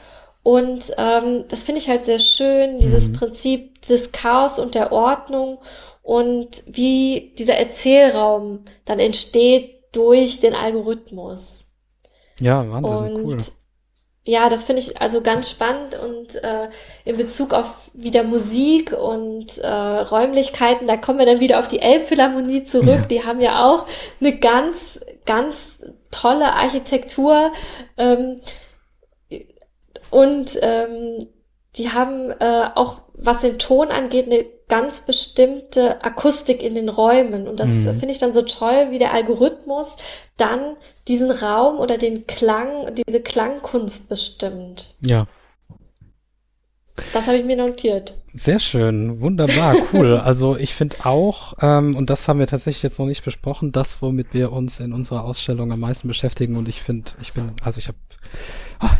Und ähm, das finde ich halt sehr schön, dieses mhm. Prinzip des Chaos und der Ordnung und wie dieser Erzählraum dann entsteht durch den Algorithmus. Ja, Wahnsinn, und cool. Ja, das finde ich also ganz spannend und äh, in Bezug auf wieder Musik und äh, Räumlichkeiten, da kommen wir dann wieder auf die Elbphilharmonie zurück. Ja. Die haben ja auch eine ganz, ganz tolle Architektur ähm, und ähm, die haben äh, auch, was den Ton angeht, eine ganz bestimmte Akustik in den Räumen. Und das mhm. finde ich dann so toll, wie der Algorithmus dann diesen Raum oder den Klang, diese Klangkunst bestimmt. Ja. Das habe ich mir notiert. Sehr schön, wunderbar, cool. <laughs> also ich finde auch, ähm, und das haben wir tatsächlich jetzt noch nicht besprochen, das, womit wir uns in unserer Ausstellung am meisten beschäftigen. Und ich finde, ich bin, also ich habe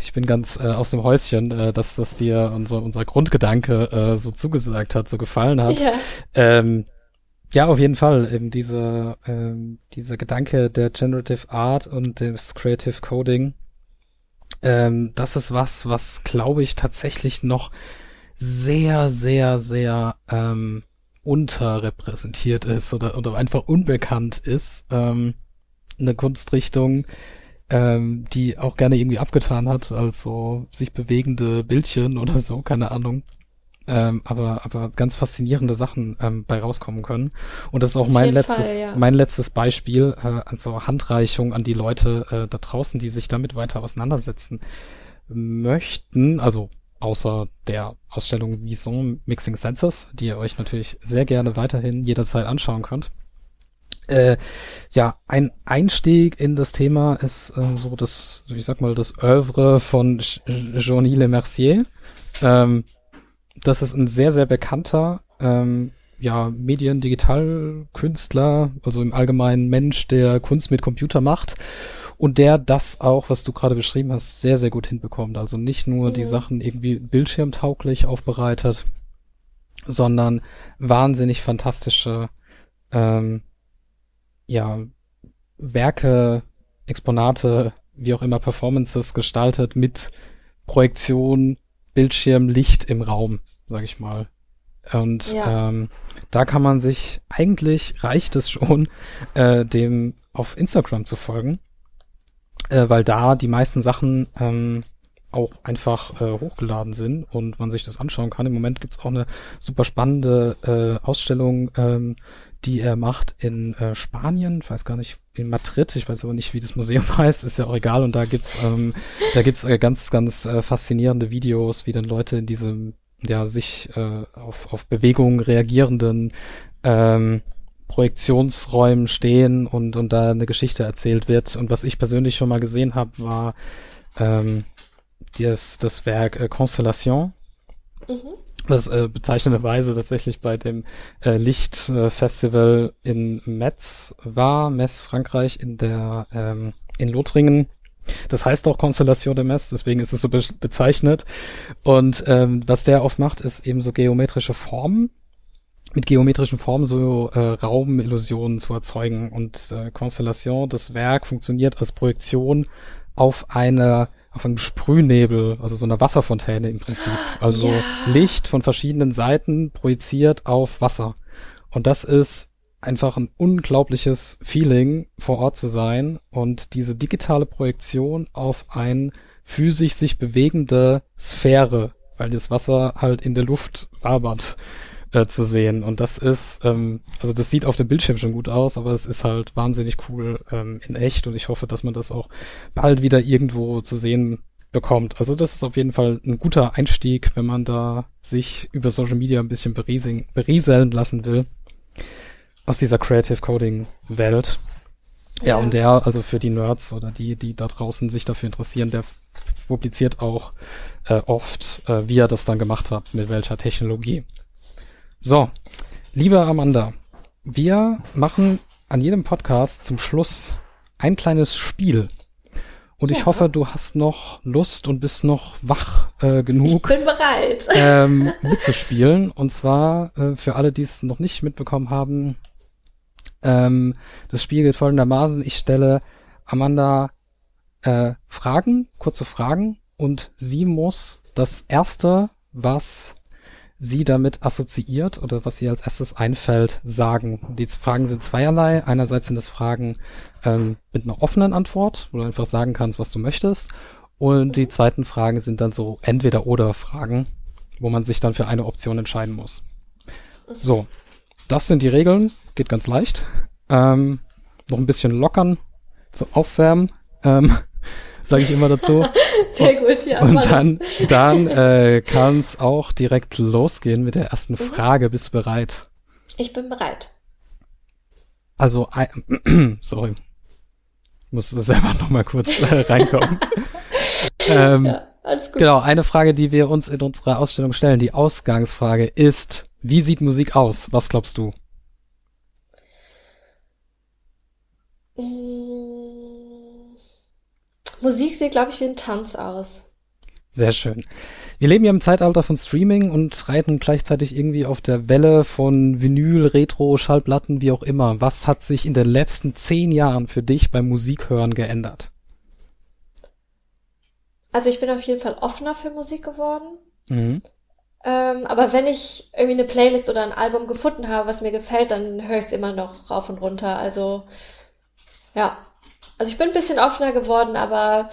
ich bin ganz äh, aus dem Häuschen, äh, dass das dir unser, unser Grundgedanke äh, so zugesagt hat, so gefallen hat. Ja. Ähm, ja, auf jeden Fall. Eben dieser, ähm, dieser Gedanke der Generative Art und des Creative Coding, ähm, das ist was, was glaube ich tatsächlich noch sehr, sehr, sehr ähm, unterrepräsentiert ist oder, oder einfach unbekannt ist. Ähm, eine Kunstrichtung, ähm, die auch gerne irgendwie abgetan hat, also sich bewegende Bildchen oder so, keine Ahnung. Ähm, aber, aber ganz faszinierende Sachen ähm, bei rauskommen können. Und das ist auch mein letztes, Fall, ja. mein letztes Beispiel, äh, also Handreichung an die Leute äh, da draußen, die sich damit weiter auseinandersetzen möchten, also außer der Ausstellung Vison Mixing Senses, die ihr euch natürlich sehr gerne weiterhin jederzeit anschauen könnt. Äh, ja, ein Einstieg in das Thema ist äh, so das, ich sag mal, das Oeuvre von Jean-Yves Le Mercier. Ähm, das ist ein sehr, sehr bekannter ähm, ja, Medien-Digital-Künstler, also im Allgemeinen Mensch, der Kunst mit Computer macht und der das auch, was du gerade beschrieben hast, sehr, sehr gut hinbekommt. Also nicht nur mhm. die Sachen irgendwie bildschirmtauglich aufbereitet, sondern wahnsinnig fantastische ähm, ja, Werke, Exponate, wie auch immer Performances gestaltet mit Projektion, Bildschirm, Licht im Raum, sag ich mal. Und ja. ähm, da kann man sich, eigentlich reicht es schon, <laughs> äh, dem auf Instagram zu folgen, äh, weil da die meisten Sachen ähm, auch einfach äh, hochgeladen sind und man sich das anschauen kann. Im Moment gibt's auch eine super spannende äh, Ausstellung, ähm, die er macht in äh, Spanien, ich weiß gar nicht, in Madrid, ich weiß aber nicht, wie das Museum <laughs> heißt, ist ja auch egal. Und da gibt's, ähm, da gibt's äh, ganz, ganz äh, faszinierende Videos, wie dann Leute in diesem, ja, sich äh, auf, auf Bewegungen reagierenden ähm, Projektionsräumen stehen und, und da eine Geschichte erzählt wird. Und was ich persönlich schon mal gesehen habe, war ähm, das, das Werk äh, Constellation. Mhm. Was äh, bezeichnenderweise tatsächlich bei dem äh, Lichtfestival äh, in Metz war, Metz, Frankreich, in der ähm, in Lothringen. Das heißt auch Constellation de Metz, deswegen ist es so be bezeichnet. Und ähm, was der oft macht, ist eben so geometrische Formen mit geometrischen Formen so äh, Raumillusionen zu erzeugen. Und äh, Constellation, das Werk, funktioniert als Projektion auf eine auf einem Sprühnebel, also so einer Wasserfontäne im Prinzip. Also ja. Licht von verschiedenen Seiten projiziert auf Wasser. Und das ist einfach ein unglaubliches Feeling, vor Ort zu sein und diese digitale Projektion auf ein physisch sich bewegende Sphäre, weil das Wasser halt in der Luft wabert äh, zu sehen. Und das ist, ähm, also das sieht auf dem Bildschirm schon gut aus, aber es ist halt wahnsinnig cool ähm, in echt und ich hoffe, dass man das auch bald wieder irgendwo zu sehen bekommt. Also das ist auf jeden Fall ein guter Einstieg, wenn man da sich über Social Media ein bisschen berieseln lassen will aus dieser Creative Coding Welt. Ja, und der, also für die Nerds oder die, die da draußen sich dafür interessieren, der publiziert auch äh, oft, äh, wie er das dann gemacht hat, mit welcher Technologie. So, liebe Amanda, wir machen an jedem Podcast zum Schluss ein kleines Spiel. Und ja. ich hoffe, du hast noch Lust und bist noch wach äh, genug. Ich bin bereit. Ähm, <laughs> mitzuspielen. Und zwar äh, für alle, die es noch nicht mitbekommen haben. Ähm, das Spiel geht folgendermaßen. Ich stelle Amanda äh, Fragen, kurze Fragen. Und sie muss das erste, was sie damit assoziiert oder was ihr als erstes einfällt, sagen. Die Fragen sind zweierlei. Einerseits sind es Fragen ähm, mit einer offenen Antwort, wo du einfach sagen kannst, was du möchtest. Und die zweiten Fragen sind dann so entweder oder Fragen, wo man sich dann für eine Option entscheiden muss. So, das sind die Regeln. Geht ganz leicht. Ähm, noch ein bisschen lockern, so aufwärmen. Ähm, sage ich immer dazu. <laughs> Sehr gut, ja. Und dann, dann <laughs> äh, kann es auch direkt losgehen mit der ersten mhm. Frage. Bist du bereit? Ich bin bereit. Also, <clears throat> sorry. Ich muss selber noch mal kurz äh, reinkommen. <laughs> ähm, ja, alles gut. Genau, eine Frage, die wir uns in unserer Ausstellung stellen. Die Ausgangsfrage ist, wie sieht Musik aus? Was glaubst du? Mm. Musik sieht, glaube ich, wie ein Tanz aus. Sehr schön. Wir leben ja im Zeitalter von Streaming und reiten gleichzeitig irgendwie auf der Welle von Vinyl, Retro, Schallplatten, wie auch immer. Was hat sich in den letzten zehn Jahren für dich beim Musikhören geändert? Also ich bin auf jeden Fall offener für Musik geworden. Mhm. Ähm, aber wenn ich irgendwie eine Playlist oder ein Album gefunden habe, was mir gefällt, dann höre ich es immer noch rauf und runter. Also ja, also ich bin ein bisschen offener geworden, aber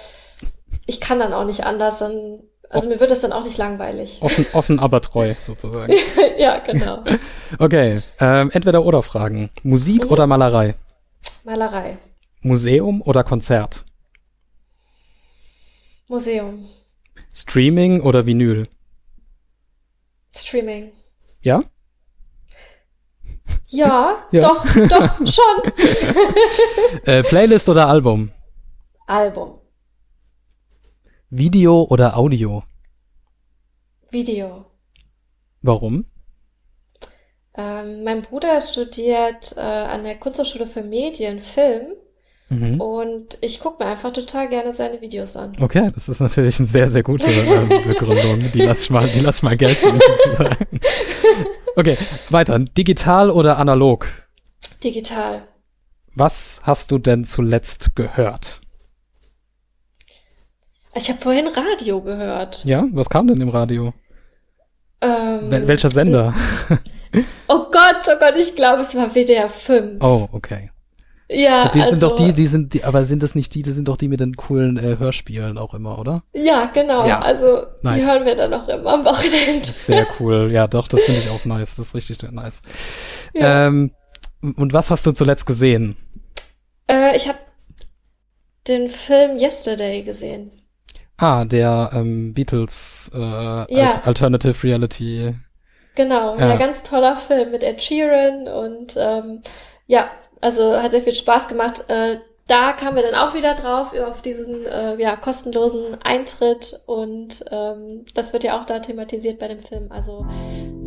ich kann dann auch nicht anders. Dann, also mir wird es dann auch nicht langweilig. Offen, <laughs> offen aber treu, sozusagen. <laughs> ja, genau. okay, ähm, entweder oder Fragen. Musik mhm. oder Malerei? Malerei. Museum oder Konzert? Museum. Streaming oder Vinyl? Streaming. Ja? Ja, ja. doch, doch, <laughs> schon. <laughs> äh, Playlist oder Album? Album. Video oder Audio? Video. Warum? Ähm, mein Bruder studiert äh, an der Kunsthochschule für Medien Film Mhm. Und ich gucke mir einfach total gerne seine Videos an. Okay, das ist natürlich eine sehr, sehr gute äh, Begründung. Die lass ich mal, die lass mal gelten. <laughs> okay, weiter. Digital oder analog? Digital. Was hast du denn zuletzt gehört? Ich habe vorhin Radio gehört. Ja, was kam denn im Radio? Ähm, Wel welcher Sender? oh Gott, oh Gott, ich glaube, es war WDR 5. Oh, okay. Ja, die also, sind doch die, die sind die, aber sind das nicht die, die sind doch die mit den coolen äh, Hörspielen auch immer, oder? Ja, genau. Ja. Also nice. die hören wir dann auch immer am Wochenende. Sehr <laughs> cool. Ja, doch, das finde ich auch nice. Das ist richtig nice. Ja. Ähm, und was hast du zuletzt gesehen? Äh, ich habe den Film Yesterday gesehen. Ah, der ähm, Beatles äh, ja. Alternative Reality. Genau, ja. ja, ganz toller Film mit Ed Sheeran und ähm, ja, also hat sehr viel Spaß gemacht. Äh, da kamen wir dann auch wieder drauf, auf diesen äh, ja, kostenlosen Eintritt und ähm, das wird ja auch da thematisiert bei dem Film. Also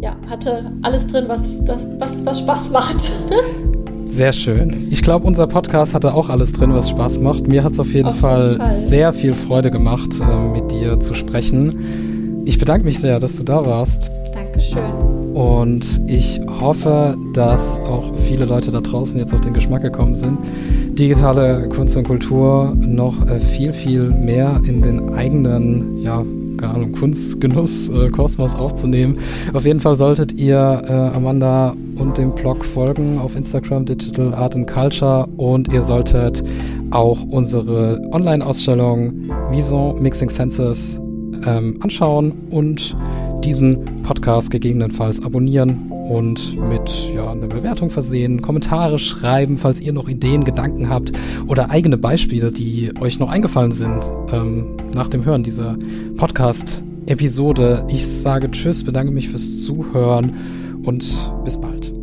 ja, hatte alles drin, was, das, was, was Spaß macht. <laughs> Sehr schön. Ich glaube, unser Podcast hatte auch alles drin, was Spaß macht. Mir hat es auf, jeden, auf Fall jeden Fall sehr viel Freude gemacht, äh, mit dir zu sprechen. Ich bedanke mich sehr, dass du da warst. Dankeschön. Und ich hoffe, dass auch viele Leute da draußen jetzt auf den Geschmack gekommen sind, digitale Kunst und Kultur noch äh, viel, viel mehr in den eigenen, ja, keine Ahnung, Kunstgenuss, äh, Kosmos aufzunehmen. Auf jeden Fall solltet ihr äh, Amanda und dem Blog folgen auf Instagram Digital Art and Culture und ihr solltet auch unsere Online-Ausstellung Vison Mixing Senses ähm, anschauen und diesen Podcast gegebenenfalls abonnieren und mit ja, einer Bewertung versehen, Kommentare schreiben, falls ihr noch Ideen, Gedanken habt oder eigene Beispiele, die euch noch eingefallen sind ähm, nach dem Hören dieser Podcast-Episode. Ich sage Tschüss, bedanke mich fürs Zuhören und bis bald.